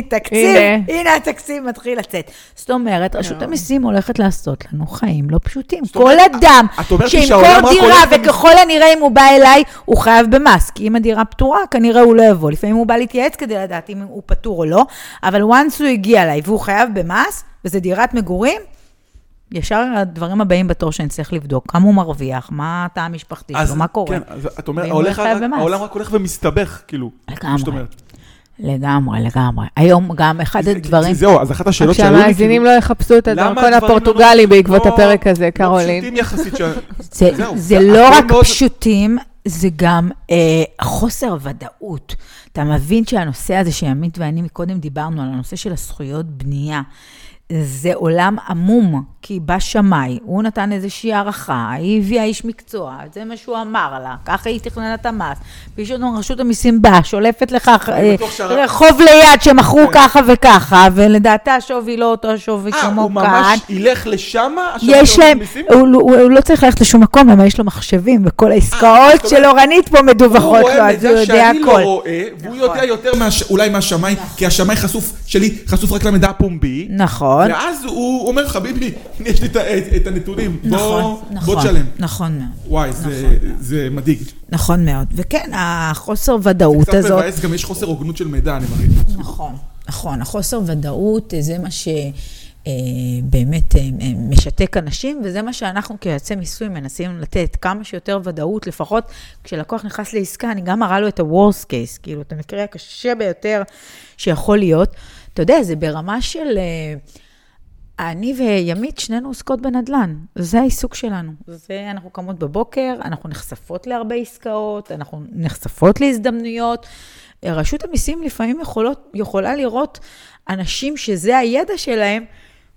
Speaker 1: תקציב,
Speaker 3: הנה.
Speaker 1: התקציב מתחיל לצאת. זאת אומרת, רשות המיסים הולכת לעשות לנו חיים לא פשוטים. כל אדם שימכור דירה, וככל הנראה אם הוא בא אליי, הוא חייב במס, כי אם הדירה פטורה, כנראה הוא לא יבוא. לפעמים הוא בא להתייעץ כדי לדעת אם הוא פטור או לא, אבל once הוא הגיע אליי והוא חייב במס, וזה דירת מגורים, ישר הדברים הבאים בתור שאני צריך לבדוק, כמה הוא מרוויח, מה התא המשפחתי שלו, מה קורה.
Speaker 2: כן, אז את אומרת. העולם רק הולך ומסתבך, כאילו.
Speaker 1: לגמרי. לגמרי, לגמרי. היום גם אחד הדברים...
Speaker 2: זהו, אז אחת השאלות שהיו לי,
Speaker 3: שהמאזינים
Speaker 2: כאילו,
Speaker 3: לא יחפשו את הדרכון הפורטוגלי
Speaker 2: לא-
Speaker 3: בעקבות
Speaker 2: לא-
Speaker 3: הפרק הזה,
Speaker 2: לא
Speaker 3: קרולין.
Speaker 2: פשוטים יחסית ש... (laughs)
Speaker 1: זה,
Speaker 2: זהו,
Speaker 1: זה
Speaker 2: זה
Speaker 1: לא רק
Speaker 2: מאוד-
Speaker 1: פשוטים, זה גם אה, חוסר ודאות. אתה מבין שהנושא הזה שעמית ואני מקודם דיברנו על הנושא של הזכויות בנייה, זה עולם עמום, כי בא שמאי, הוא נתן איזושהי הערכה, היא הביאה איש מקצוע, זה מה שהוא אמר לה, ככה היא תכננה את המס. פתאום רשות המיסים באה, שולפת לך אה, רחוב ליד שמכרו ככה וככה, ולדעתה השווי לא אותו השווי
Speaker 2: אה,
Speaker 1: כמו
Speaker 2: הוא
Speaker 1: כאן.
Speaker 2: ממש ילך לשם?
Speaker 1: יש להם,
Speaker 2: המיסים?
Speaker 1: הוא, הוא, הוא לא צריך ללכת לשום מקום, למה יש לו מחשבים, וכל העסקאות
Speaker 2: זאת
Speaker 1: של אורנית פה
Speaker 2: הוא
Speaker 1: מדווחות לו,
Speaker 2: רואה
Speaker 1: אז הוא
Speaker 2: מידע
Speaker 1: יודע
Speaker 2: שאני לא
Speaker 1: הכל.
Speaker 2: רואה, והוא יודע יותר אולי מהשמאי, כי השמאי חשוף, שלי חשוף רק למידע הפומבי.
Speaker 1: נכון,
Speaker 2: ואז הוא אומר, חביבי, (laughs) יש לי את הנתונים,
Speaker 1: נכון,
Speaker 2: בוא
Speaker 1: נכון,
Speaker 2: בוא תשלם.
Speaker 1: נכון מאוד,
Speaker 2: וואי, זה- זה מדאיג.
Speaker 1: נכון מאוד. וכן, החוסר ודאות
Speaker 2: קצת
Speaker 1: הזאת,
Speaker 2: מבאס, גם יש חוסר הוגנות של מידע, אני מרגיש.
Speaker 1: נכון, נכון, החוסר ודאות זה מה ש... אה, באמת אה, אה, משתק אנשים, וזה מה שאנחנו כיועצי מיסוי מנסים לתת, כמה שיותר ודאות, לפחות כשלקוח נכנס לעסקה, אני גם מראה לו את ה-Worst case, כאילו, את המקרה הקשה ביותר שיכול להיות. אתה יודע, זה ברמה של... אה, אני וימית, שנינו עוסקות בנדל"ן, זה העיסוק שלנו. זה, אנחנו קמות בבוקר, אנחנו נחשפות להרבה עסקאות, אנחנו נחשפות להזדמנויות. רשות המיסים לפעמים יכולות, יכולה לראות אנשים שזה הידע שלהם,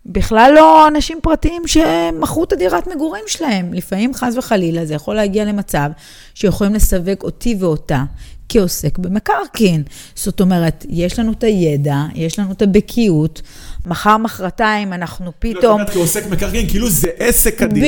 Speaker 1: בכלל לא אנשים פרטיים שמכרו את הדירת מגורים שלהם. לפעמים, חס וחלילה, זה יכול להגיע למצב שיכולים לסווג אותי ואותה כעוסק במקרקעין. זאת אומרת, יש לנו את הידע, יש לנו את הבקיאות, מחר, מחרתיים אנחנו פתאום...
Speaker 2: זאת אומרת, כעוסק מקרקעין, כאילו זה עסק הדירה.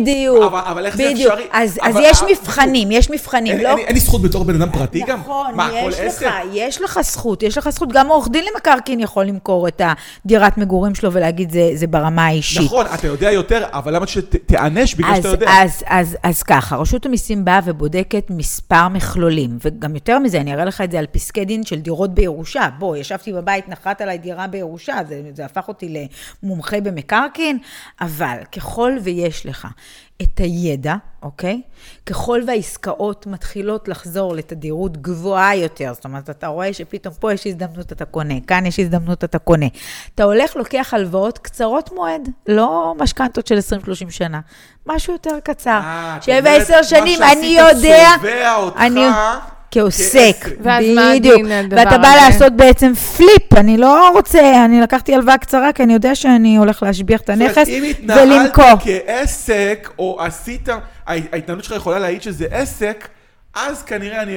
Speaker 1: בדיוק,
Speaker 2: אבל- אבל איך זה
Speaker 1: בדיוק.
Speaker 2: אפשרי?
Speaker 1: אז, אז
Speaker 2: אבל-
Speaker 1: יש
Speaker 2: אבל-
Speaker 1: מבחנים, יש מבחנים,
Speaker 2: אין-
Speaker 1: לא...
Speaker 2: אין- אין לי זכות בתור בן אדם פרטי גם?
Speaker 1: נכון,
Speaker 2: מה, הכל
Speaker 1: יש
Speaker 2: עסק?
Speaker 1: לך, יש לך זכות, יש לך זכות. גם עורך דין למקרקעין יכול למכור את הדירת מגורים שלו ולהגיד זה, זה ברמה האישית.
Speaker 2: נכון, אתה יודע יותר, אבל למה שתיענש בגלל
Speaker 1: אז,
Speaker 2: שאתה יודע?
Speaker 1: אז, אז, אז ככה, רשות המיסים באה ובודקת מספר מכלולים, וגם יותר מזה, אני אראה לך את זה על פסקי דין של דירות בירושה. בוא, ישבתי בבית, נחת עליי דירה בירושה, זה, זה הפך אותי למומחה במקרקעין, אבל ככל ויש לך את הידע, אוקיי? ככל והעסקאות מתחילות לחזור לתדירות גבוהה יותר, זאת אומרת, אתה רואה שפתאום פה יש הזדמנות, אתה קונה, כאן יש הזדמנות, אתה קונה. אתה הולך, לוקח הלוואות קצרות מועד, לא משכנתות של 20-30 שנה, משהו יותר קצר.
Speaker 2: אה,
Speaker 1: שבע, עשר שנים,
Speaker 2: מה
Speaker 1: אני
Speaker 2: שעשית
Speaker 1: יודע...
Speaker 2: צובע אותך
Speaker 1: אני- כעוסק,
Speaker 2: כעסק.
Speaker 3: ואז מה
Speaker 1: בדיוק. ואתה בא
Speaker 3: הזה?
Speaker 1: לעשות בעצם פליפ, אני לא רוצה, אני לקחתי הלוואה קצרה, כי אני יודע שאני הולך להשביח את הנכס
Speaker 2: אם התנהלת
Speaker 1: ולמכור.
Speaker 2: כעסק, או עשית, ההתנהלות שלך יכולה להעיד שזה עסק, אז כנראה אני,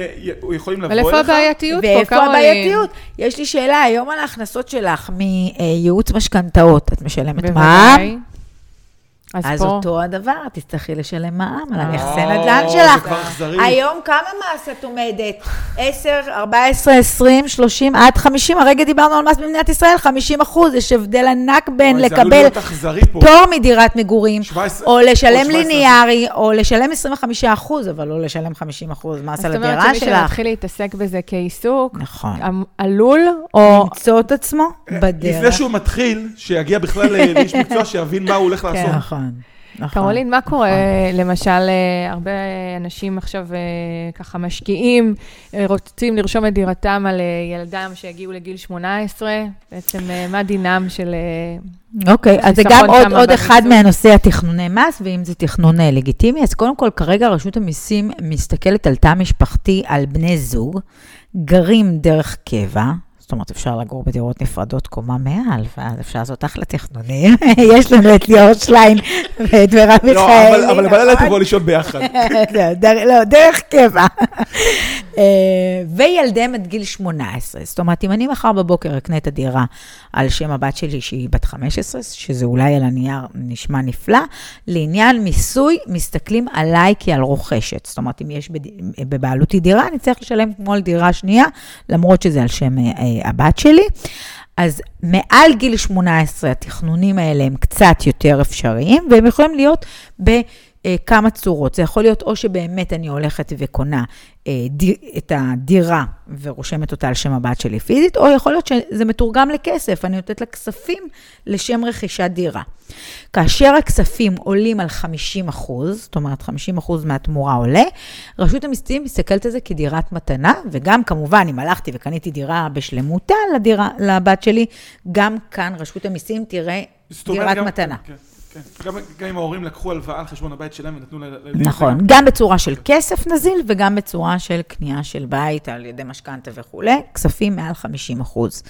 Speaker 2: יכולים לבוא
Speaker 3: אבל
Speaker 2: אליך.
Speaker 3: איפה הבעייתיות פה,
Speaker 1: ואיפה? הבעייתיות? יש לי שאלה, היום על ההכנסות שלך מייעוץ משכנתאות, את משלמת מע"מ?
Speaker 3: אז
Speaker 1: אז
Speaker 3: פה,
Speaker 1: אותו הדבר, תצטרכי לשלם מע"מ על הנכסי
Speaker 2: אה,
Speaker 1: נדל"ן
Speaker 2: זה
Speaker 1: שלך.
Speaker 2: כבר אכזרי.
Speaker 1: היום כמה מס את עומדת? 10, 14, 20, 30, עד 50, הרגע דיברנו על מס במדינת ישראל, 50 אחוז, יש הבדל ענק בין
Speaker 2: זה
Speaker 1: לקבל. פטור מדירת מגורים,
Speaker 2: 17
Speaker 1: או לשלם
Speaker 2: 17.
Speaker 1: ליניארי, או לשלם 25 אחוז, אבל לא לשלם 50 אחוז מס על
Speaker 3: זאת אומרת
Speaker 1: הדירה
Speaker 3: שמי
Speaker 1: שלך.
Speaker 3: שמתחיל להתעסק בזה כעיסוק,
Speaker 1: נכון.
Speaker 3: עם- עלול, או...
Speaker 1: למצוא את עצמו בדרך.
Speaker 2: לפני שהוא מתחיל, שיגיע בכלל (laughs) לאיש מקצוע שיבין מה הוא הולך לעשות.
Speaker 1: נכון, נכון.
Speaker 3: קרולין, מה קורה, למשל, אה, הרבה אנשים עכשיו אה, ככה משקיעים, אה, רוצים לרשום את דירתם על ילדם שהגיעו לגיל 18, בעצם מה דינם של...
Speaker 1: אוקיי, אז זה גם עוד, עוד אחד. מהנושא התכנוני מס, ואם זה תכנון לגיטימי, אז קודם כל, כרגע רשות המיסים מסתכלת על תא משפחתי על בני זוג, גרים דרך קבע, זאת אומרת, אפשר לגור בדירות נפרדות קומה מעל, ואז אפשר לעשות אחלה תכנונים. (laughs) יש לנו את ליאור שליין ואת מרב מיכאלי.
Speaker 2: לא, אבל- בלילה
Speaker 1: נכון?
Speaker 2: תבוא לישון ביחד. (laughs)
Speaker 1: לא, דרך קבע. (laughs) אה, וילדיהם עד גיל 18. זאת אומרת, אם אני מחר בבוקר אקנה את הדירה על שם הבת שלי שהיא בת 15, שזה אולי על הנייר נשמע נפלא, לעניין מיסוי מסתכלים עליי כעל רוכשת. זאת אומרת, אם יש בבעלותי דירה, אני צריך לשלם כמו על דירה שנייה, למרות שזה על שם אה, הבת שלי. אז מעל גיל 18 התכנונים האלה הם קצת יותר אפשריים, והם יכולים להיות בכמה צורות. זה יכול להיות או שבאמת אני הולכת וקונה אה, די, את הדירה ורושמת אותה על שם הבת שלי פיזית, או יכול להיות שזה מתורגם לכסף, אני נותנת לה כספים לשם רכישת דירה. כאשר הכספים עולים על 50 אחוז, זאת אומרת 50 אחוז מהתמורה עולה, רשות המיסים מסתכלת על זה כדירת מתנה, וגם כמובן, אם הלכתי וקניתי דירה בשלמותה לדירה, לבת שלי, גם כאן רשות המיסים תראה דירת
Speaker 2: גם-
Speaker 1: מתנה.
Speaker 2: כן. גם- גם אם ההורים לקחו הלוואה על חשבון הבית שלהם ונתנו. ל-
Speaker 1: נכון, גם בצורה של כסף נזיל וגם בצורה של קנייה של בית על ידי משכנתה וכולי, כספים מעל 50 אחוז.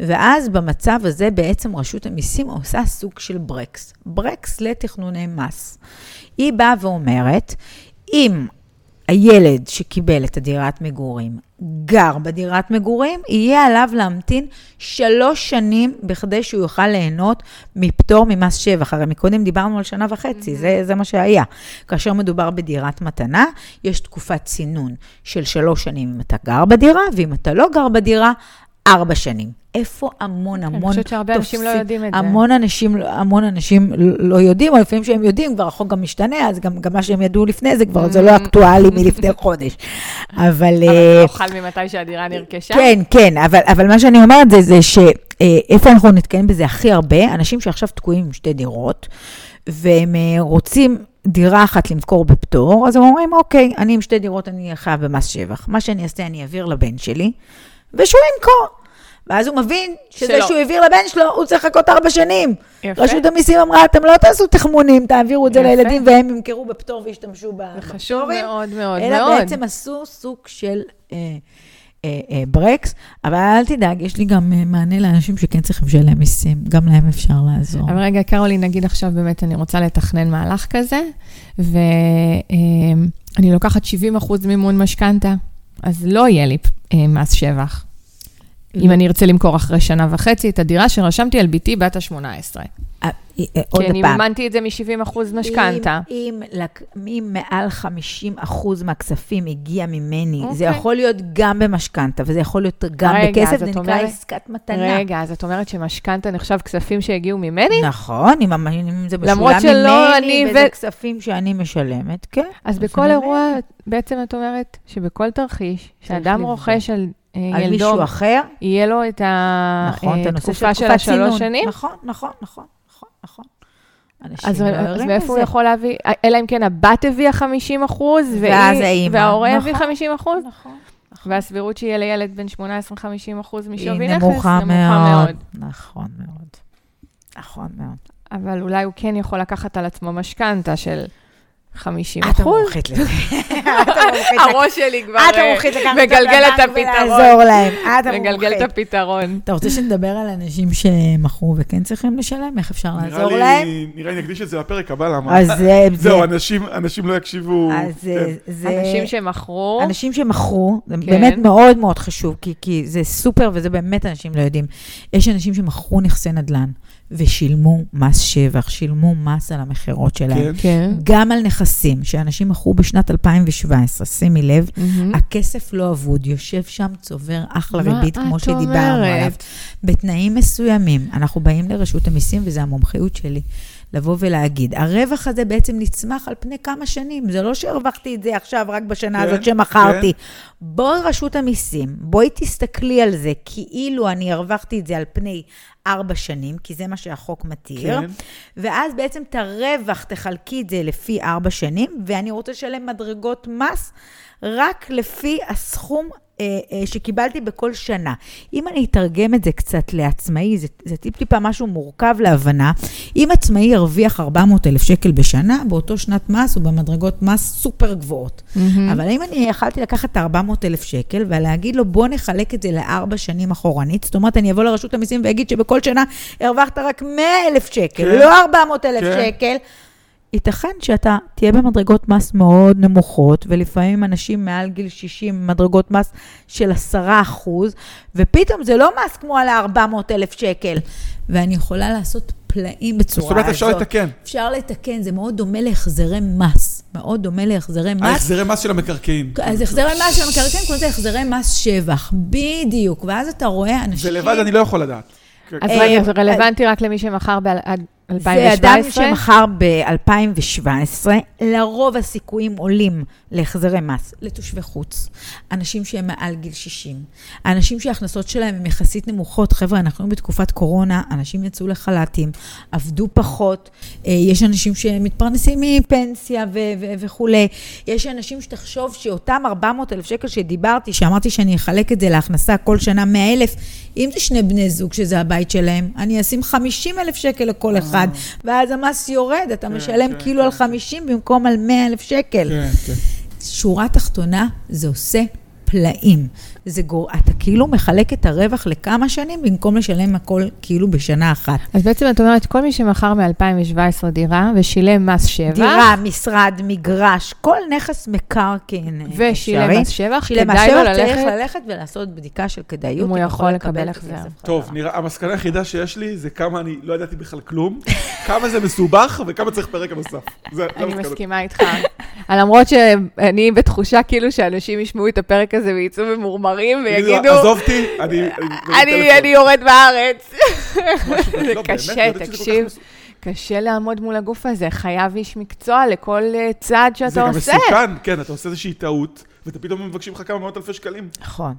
Speaker 1: ואז במצב הזה בעצם רשות המיסים עושה סוג של ברקס, ברקס לתכנוני מס. היא באה ואומרת, אם הילד שקיבל את הדירת מגורים גר בדירת מגורים, יהיה עליו להמתין שלוש שנים בכדי שהוא יוכל ליהנות מפטור ממס שבח. הרי מקודם דיברנו על שנה וחצי, זה, זה מה שהיה. כאשר מדובר בדירת מתנה, יש תקופת צינון של שלוש שנים אם אתה גר בדירה, ואם אתה לא גר בדירה, ארבע שנים. איפה המון המון
Speaker 3: אני חושבת שהרבה אנשים לא
Speaker 1: תופסים-
Speaker 3: יודעים את זה.
Speaker 1: המון אנשים, המון אנשים לא יודעים, או לפעמים שהם יודעים, כבר החוק גם משתנה, אז גם, גם מה שהם ידעו לפני זה כבר, זה לא אקטואלי מלפני חודש. (laughs) אבל...
Speaker 3: אבל
Speaker 1: אה,
Speaker 3: זה לא חל ממתי שהדירה נרכשה?
Speaker 1: כן, כן, אבל, אבל מה שאני אומרת זה, זה שאיפה אנחנו נתקעים בזה הכי הרבה, אנשים שעכשיו תקועים עם שתי דירות, והם אה, רוצים דירה אחת למכור בפטור, אז הם אומרים, אוקיי, אני עם שתי דירות, אני חייב במס שבח. מה שאני אעשה, אני אעביר לבן שלי, ושהוא ימכור. ואז הוא מבין שזה
Speaker 3: שלא.
Speaker 1: שהוא העביר לבן שלו, הוא צריך לחכות ארבע שנים.
Speaker 3: יפה.
Speaker 1: רשות המיסים אמרה, אתם לא תעשו תחמונים, תעבירו את זה
Speaker 3: יפה.
Speaker 1: לילדים והם ימכרו בפטור וישתמשו ב-
Speaker 3: זה חשוב
Speaker 1: בפטורים.
Speaker 3: מאוד מאוד
Speaker 1: אלא
Speaker 3: מאוד.
Speaker 1: בעצם עשו סוג של אה, אה, אה, ברקס, אבל אל תדאג, יש לי גם אה, מענה לאנשים שכן צריכים לשלם מיסים, גם להם אפשר לעזור.
Speaker 3: אבל רגע, קרולין, נגיד עכשיו באמת אני רוצה לתכנן מהלך כזה, ואני לוקחת 70 אחוז מימון משכנתה, אז לא יהיה לי אה, מס שבח. אם אני ארצה למכור אחרי שנה וחצי את הדירה שרשמתי על בתי בת ה-18.
Speaker 1: אה, אה, עוד
Speaker 3: כי אני
Speaker 1: פעם.
Speaker 3: מימנתי את זה מ-70% משכנתה.
Speaker 1: אם, אם, אם מעל 50 אחוז מהכספים הגיע ממני, זה
Speaker 3: אוקיי.
Speaker 1: יכול להיות גם במשכנתה, וזה יכול להיות גם
Speaker 3: רגע,
Speaker 1: בכסף, זה נקרא
Speaker 3: אומרת-
Speaker 1: עסקת מתנה.
Speaker 3: רגע, אז את אומרת שמשכנתה נחשב כספים שהגיעו ממני?
Speaker 1: נכון, אם, אם זה
Speaker 3: למרות
Speaker 1: משולם
Speaker 3: שלא
Speaker 1: ממני,
Speaker 3: אני
Speaker 1: וזה
Speaker 3: ו-
Speaker 1: כספים שאני משלמת, כן.
Speaker 3: אז בכל. אירוע, בעצם את אומרת שבכל תרחיש, שאדם. רוכש על אה,
Speaker 1: על
Speaker 3: ילדו,
Speaker 1: מישהו אחר,
Speaker 3: יהיה לו את
Speaker 1: נכון, של
Speaker 3: התקופה של
Speaker 1: תקופת צינון.
Speaker 3: השלוש שנים?
Speaker 1: נכון, נכון, נכון, נכון, נכון.
Speaker 3: אז,
Speaker 1: לא
Speaker 3: אז מאיפה הוא. יכול להביא? אלא אם כן הבת הביאה 50 אחוז. וההורה הביא
Speaker 1: נכון.
Speaker 3: 50 אחוז,
Speaker 1: נכון, נכון.
Speaker 3: והסבירות שיהיה לילד בן 18-50 אחוז משווי נכס,
Speaker 1: נמוכה מאוד. נכון מאוד. נכון מאוד.
Speaker 3: אבל אולי הוא כן יכול לקחת על עצמו משכנתה של 50
Speaker 1: את
Speaker 3: אחוז.
Speaker 1: המומחית לזה. (laughs) את המומחית
Speaker 3: הראש שלי כבר
Speaker 1: את המומחית לקחת
Speaker 3: מגלגל את הפתרון.
Speaker 1: ולעזור להם. את
Speaker 3: מגלגל את
Speaker 1: המומחית.
Speaker 3: הפתרון.
Speaker 1: אתה רוצה שנדבר על אנשים שמכרו וכן צריכים לשלם? איך אפשר לעזור
Speaker 2: לי-
Speaker 1: להם?
Speaker 2: נראה לי נקדיש את זה לפרק הבא, למה?
Speaker 1: אז זה... (laughs) זה-
Speaker 2: זהו, אנשים אנשים לא יקשיבו.
Speaker 1: אז זה-
Speaker 2: כן.
Speaker 1: זה...
Speaker 3: אנשים שמכרו,
Speaker 1: אנשים שמכרו, זה
Speaker 3: כן.
Speaker 1: באמת מאוד מאוד חשוב, כי, כי זה סופר וזה באמת אנשים לא יודעים. יש אנשים שמכרו נכסי נדל"ן ושילמו מס שבח, שילמו מס על המכירות שלהם.
Speaker 2: כן.
Speaker 3: כן.
Speaker 1: גם על נכסים שאנשים מכרו בשנת 2017, שימי לב,
Speaker 3: מהמם.
Speaker 1: הכסף לא אבוד, יושב שם, צובר אחלה
Speaker 3: מה
Speaker 1: ריבית, כמו שדיברנו? עליו. בתנאים מסוימים, אנחנו באים לרשות המיסים, וזו המומחיות שלי, לבוא ולהגיד, הרווח הזה בעצם נצמח על פני כמה שנים, זה לא שהרווחתי את זה עכשיו רק בשנה
Speaker 2: כן,
Speaker 1: הזאת שמכרתי. בואי רשות המיסים, בואי תסתכלי על זה כאילו אני הרווחתי את זה על פני ארבע שנים, כי זה מה שהחוק מתיר,
Speaker 2: כן.
Speaker 1: ואז בעצם את הרווח תחלקי את זה לפי ארבע שנים, ואני רוצה לשלם מדרגות מס רק לפי הסכום אה, אה, שקיבלתי בכל שנה. אם אני אתרגם את זה קצת לעצמאי, זה, זה טיפ-טיפה משהו מורכב להבנה. אם עצמאי ירוויח 400 אלף שקל בשנה, באותו שנת מס הוא במדרגות מס סופר גבוהות.
Speaker 3: מהמם.
Speaker 1: אבל אם אני יכלתי לקחת את ה-400 אלף שקל ולהגיד לו, בוא נחלק את זה לארבע שנים אחורנית, זאת אומרת, אני אבוא לרשות המיסים ואגיד שבכל שנה הרווחת רק 100 אלף שקל,
Speaker 2: כן.
Speaker 1: לא 400 אלף
Speaker 2: כן.
Speaker 1: שקל. ייתכן שאתה תהיה במדרגות מס מאוד נמוכות, ולפעמים אנשים מעל גיל 60 מדרגות מס של 10 אחוז, ופתאום זה לא מס כמו על ה-400 אלף שקל. ואני יכולה לעשות פלאים בצורה
Speaker 2: זאת
Speaker 1: הזאת.
Speaker 2: אומרת, אפשר לתקן.
Speaker 1: אפשר לתקן, זה מאוד דומה להחזרי מס. מאוד דומה להחזרי מס.
Speaker 2: ההחזרי מס של המקרקעין.
Speaker 1: אז החזרי מס של המקרקעין קוראים לזה החזרי מס שבח, בדיוק. ואז אתה רואה אנשים...
Speaker 2: ולבד אני לא יכול לדעת. כן.
Speaker 3: אז
Speaker 1: אה,
Speaker 3: רגע, זה רלוונטי רק למי שמכר ב- עד
Speaker 1: זה אדם
Speaker 3: 2017?
Speaker 1: שמכר ב-2017, לרוב הסיכויים עולים להחזרי מס לתושבי חוץ, אנשים שהם מעל גיל 60, אנשים שההכנסות שלהם הן יחסית נמוכות. חבר'ה, אנחנו בתקופת קורונה, אנשים יצאו לחל"תים, עבדו פחות, אה, יש אנשים שמתפרנסים מפנסיה ו- ו- וכולי. יש אנשים שתחשוב שאותם 400 אלף שקל שדיברתי, שאמרתי שאני אחלק את זה להכנסה כל שנה 100 אלף, אם זה שני בני זוג שזה הבית שלהם, אני אשים 50 אלף שקל לכל אחד, ואז המס יורד, אתה משלם
Speaker 2: כן,
Speaker 1: כאילו
Speaker 2: כן,
Speaker 1: על
Speaker 2: כן.
Speaker 1: 50 במקום על 100 אלף שקל.
Speaker 2: כן, כן.
Speaker 1: שורה תחתונה, זה עושה פלאים. זה גור... אתה כאילו מחלק את הרווח לכמה שנים, במקום לשלם הכל כאילו בשנה אחת.
Speaker 3: אז בעצם את אומרת, כל מי שמכר מ-2017 דירה ושילם מס שבח,
Speaker 1: דירה, משרד, מגרש, כל נכס מקרקעין אפשרי.
Speaker 3: ושילם מס שבח,
Speaker 1: שילם מס
Speaker 3: כדאי לו
Speaker 1: שבח, צריך
Speaker 3: ללכת,
Speaker 1: ללכת ולעשות בדיקה של כדאיות.
Speaker 3: אם הוא יכול לקבל
Speaker 1: את
Speaker 3: החזר.
Speaker 2: טוב. נראה, המסקנה היחידה שיש לי זה כמה אני לא ידעתי בכלל כלום, כמה זה מסובך וכמה צריך פרק זה
Speaker 3: אני. מסכימה איתך. (laughs) למרות שאני בתחושה כאילו שאנשים ישמעו את הפרק הזה ויצאו ממורמרים ויגידו,
Speaker 2: עזוב אותי, אני...
Speaker 3: אני יורד בארץ. (laughs)
Speaker 2: משהו-
Speaker 3: זה
Speaker 2: לא,
Speaker 3: קשה,
Speaker 2: לא
Speaker 3: תקשיב. קשה לעמוד מול הגוף הזה, חייב איש מקצוע לכל אה, צעד
Speaker 2: זה
Speaker 3: שאתה
Speaker 2: גם
Speaker 3: עושה.
Speaker 2: מסוכן, כן, אתה עושה איזושהי טעות, ואתה פתאום מבקשים לך כמה מאות אלפי שקלים.
Speaker 1: נכון.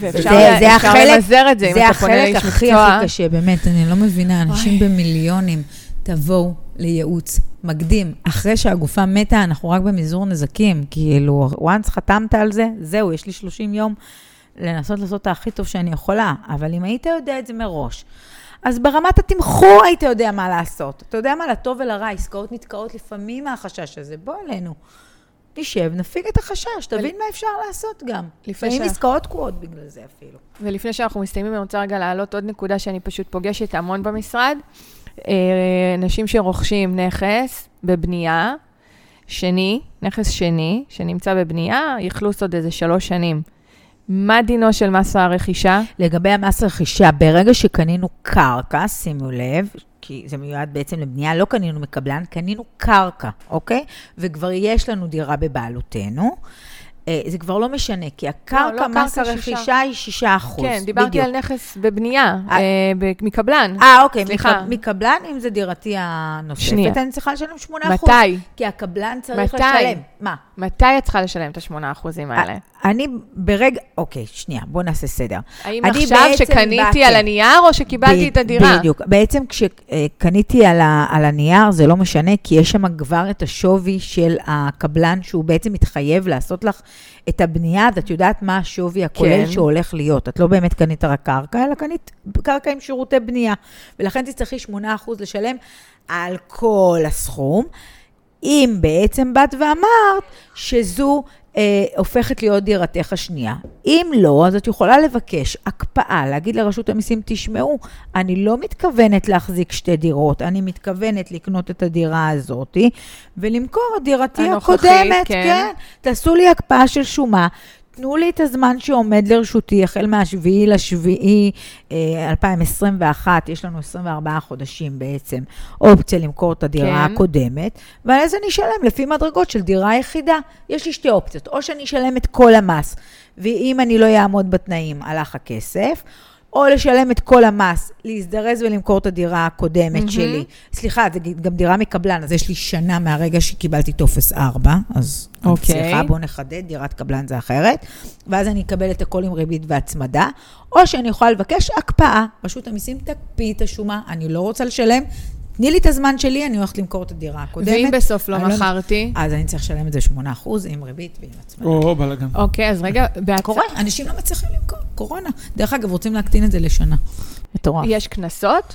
Speaker 3: ואפשר
Speaker 1: זה- זה החלק-
Speaker 3: למזער את זה אם
Speaker 1: זה
Speaker 3: אתה פונה
Speaker 1: החלק
Speaker 3: לאיש
Speaker 1: הכי
Speaker 3: מקצוע.
Speaker 1: הכי קשה, באמת, אני לא מבינה, אנשים. במיליונים, תבואו לייעוץ מקדים. אחרי שהגופה מתה, אנחנו רק במזעור נזקים. כאילו, once חתמת על זה, זהו, יש לי 30 יום לנסות לעשות את הכי טוב שאני יכולה. אבל אם היית יודע את זה מראש, אז ברמת התמחור היית יודע מה לעשות. אתה יודע מה, לטוב ולרע, עסקאות נתקעות לפעמים מהחשש הזה. בוא אלינו. נשב, נפיג את החשש, תבין מה אפשר לעשות גם. לפעמים
Speaker 3: שה-
Speaker 1: עסקאות תקועות בגלל זה אפילו.
Speaker 3: ולפני שאנחנו מסיימים, אני רוצה רגע להעלות עוד נקודה שאני פשוט פוגשת המון במשרד. אה, אנשים שרוכשים נכס בבנייה, שני, נכס שני, שנמצא בבנייה, אכלוס עוד איזה שלוש שנים. מה דינו של מס הרכישה?
Speaker 1: לגבי המס רכישה, ברגע שקנינו קרקע, שימו לב, כי זה מיועד בעצם לבנייה, לא קנינו מקבלן, קנינו קרקע, אוקיי? וכבר יש לנו דירה בבעלותנו. אה, זה כבר לא משנה, כי הקרקע,
Speaker 3: לא
Speaker 1: מס
Speaker 3: קרקע,
Speaker 1: הרכישה היא 6 אחוז.
Speaker 3: כן, דיברתי על נכס בבנייה,
Speaker 1: אה,
Speaker 3: אה, ב- מקבלן.
Speaker 1: אה, אוקיי,
Speaker 3: סליחה.
Speaker 1: מקב- מקבלן, אם זה דירתי הנוספת,
Speaker 3: שנייה.
Speaker 1: אני צריכה לשלם 8 אחוז.
Speaker 3: מתי?
Speaker 1: כי הקבלן צריך
Speaker 3: מתי?
Speaker 1: לשלם. מה?
Speaker 3: מתי את צריכה לשלם את ה-8% האלה?
Speaker 1: אני ברגע, אוקיי, שנייה, בואו נעשה סדר.
Speaker 3: האם עכשיו שקניתי על הנייר, או שקיבלתי
Speaker 1: ב-
Speaker 3: את הדירה?
Speaker 1: בדיוק. בעצם כשקניתי על, ה, על הנייר, זה לא משנה, כי יש שם כבר את השווי של הקבלן, שהוא בעצם מתחייב לעשות לך את הבנייה, אז את יודעת מה השווי הכולל
Speaker 3: כן.
Speaker 1: שהולך להיות. את לא באמת קנית רק קרקע, אלא קנית קרקע עם שירותי בנייה. ולכן תצטרכי 8% לשלם על כל הסכום. אם בעצם באת ואמרת שזו אה, הופכת להיות דירתך השנייה. אם לא, אז את יכולה לבקש הקפאה, להגיד לרשות המיסים, תשמעו, אני לא מתכוונת להחזיק שתי דירות, אני מתכוונת לקנות את הדירה הזאת ולמכור את דירתי
Speaker 3: הנוכחית,
Speaker 1: הקודמת,
Speaker 3: כן.
Speaker 1: כן. תעשו לי הקפאה של שומה. תנו לי את הזמן שעומד לרשותי, החל מהשביעי לשביעי אה, 2021, יש לנו 24 חודשים בעצם, אופציה למכור את הדירה
Speaker 3: כן.
Speaker 1: הקודמת, ועל איזה אני אשלם לפי מדרגות של דירה יחידה. יש לי שתי אופציות, או שאני אשלם את כל המס, ואם אני לא אעמוד בתנאים, הלך הכסף, או לשלם את כל המס, להזדרז ולמכור את הדירה הקודמת
Speaker 3: מהמם.
Speaker 1: שלי. סליחה, זה גם דירה מקבלן, אז יש לי שנה מהרגע שקיבלתי טופס 4, אז
Speaker 3: אוקיי.
Speaker 1: סליחה, בואו נחדד, דירת קבלן זה אחרת, ואז אני אקבל את הכל עם ריבית והצמדה, או שאני יכולה לבקש הקפאה. רשות המיסים תקפיא את השומה, אני לא רוצה לשלם, תני לי את הזמן שלי, אני הולכת למכור את הדירה הקודמת.
Speaker 3: ואם בסוף לא
Speaker 1: לא-
Speaker 3: מכרתי?
Speaker 1: אז אני צריך לשלם את זה 8% עם ריבית ועם הצמדה.
Speaker 2: או, בלאגן.
Speaker 3: אוקיי, אז רגע, (laughs) בהצ...
Speaker 1: קורה, אנשים לא מצליחים למכור, קורונה. דרך אגב, רוצים להקטין את זה לשנה. מטורף.
Speaker 3: יש קנסות?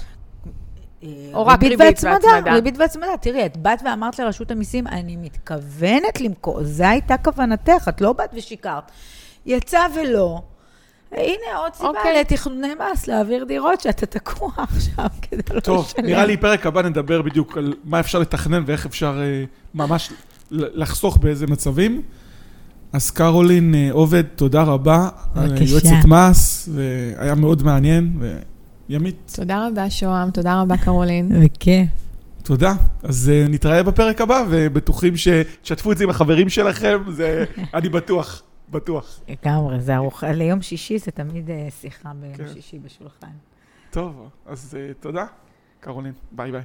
Speaker 1: אה,
Speaker 3: או רק ריבית והצמדה?
Speaker 1: ריבית והצמדה. תראי, את באת ואמרת לרשות המיסים, אני מתכוונת למכור, זו הייתה כוונתך, את לא באת ושיקרת. יצא ולא. הנה עוד סיבה
Speaker 3: אוקיי.
Speaker 1: לתכנוני מס, להעביר דירות שאתה תקוע עכשיו כדי לא לשלם.
Speaker 2: טוב, נראה לי פרק הבא נדבר בדיוק על מה אפשר לתכנן ואיך אפשר אה, ממש לחסוך באיזה מצבים. אז קרולין אה, עובד, תודה רבה.
Speaker 1: בבקשה.
Speaker 2: יועצת מס, והיה מאוד מעניין. וימית,
Speaker 3: תודה רבה, שוהם, תודה רבה, קרולין. (laughs)
Speaker 1: וכיף.
Speaker 2: תודה. אז אה, נתראה בפרק הבא, ובטוחים שתשתפו את זה עם החברים שלכם, זה, (laughs) אני בטוח, בטוח.
Speaker 1: לגמרי, זה ארוחה, ליום שישי זה תמיד אה, שיחה ביום
Speaker 2: כן.
Speaker 1: שישי בשולחן.
Speaker 2: טוב, אז אה, תודה. קרולין, ביי ביי.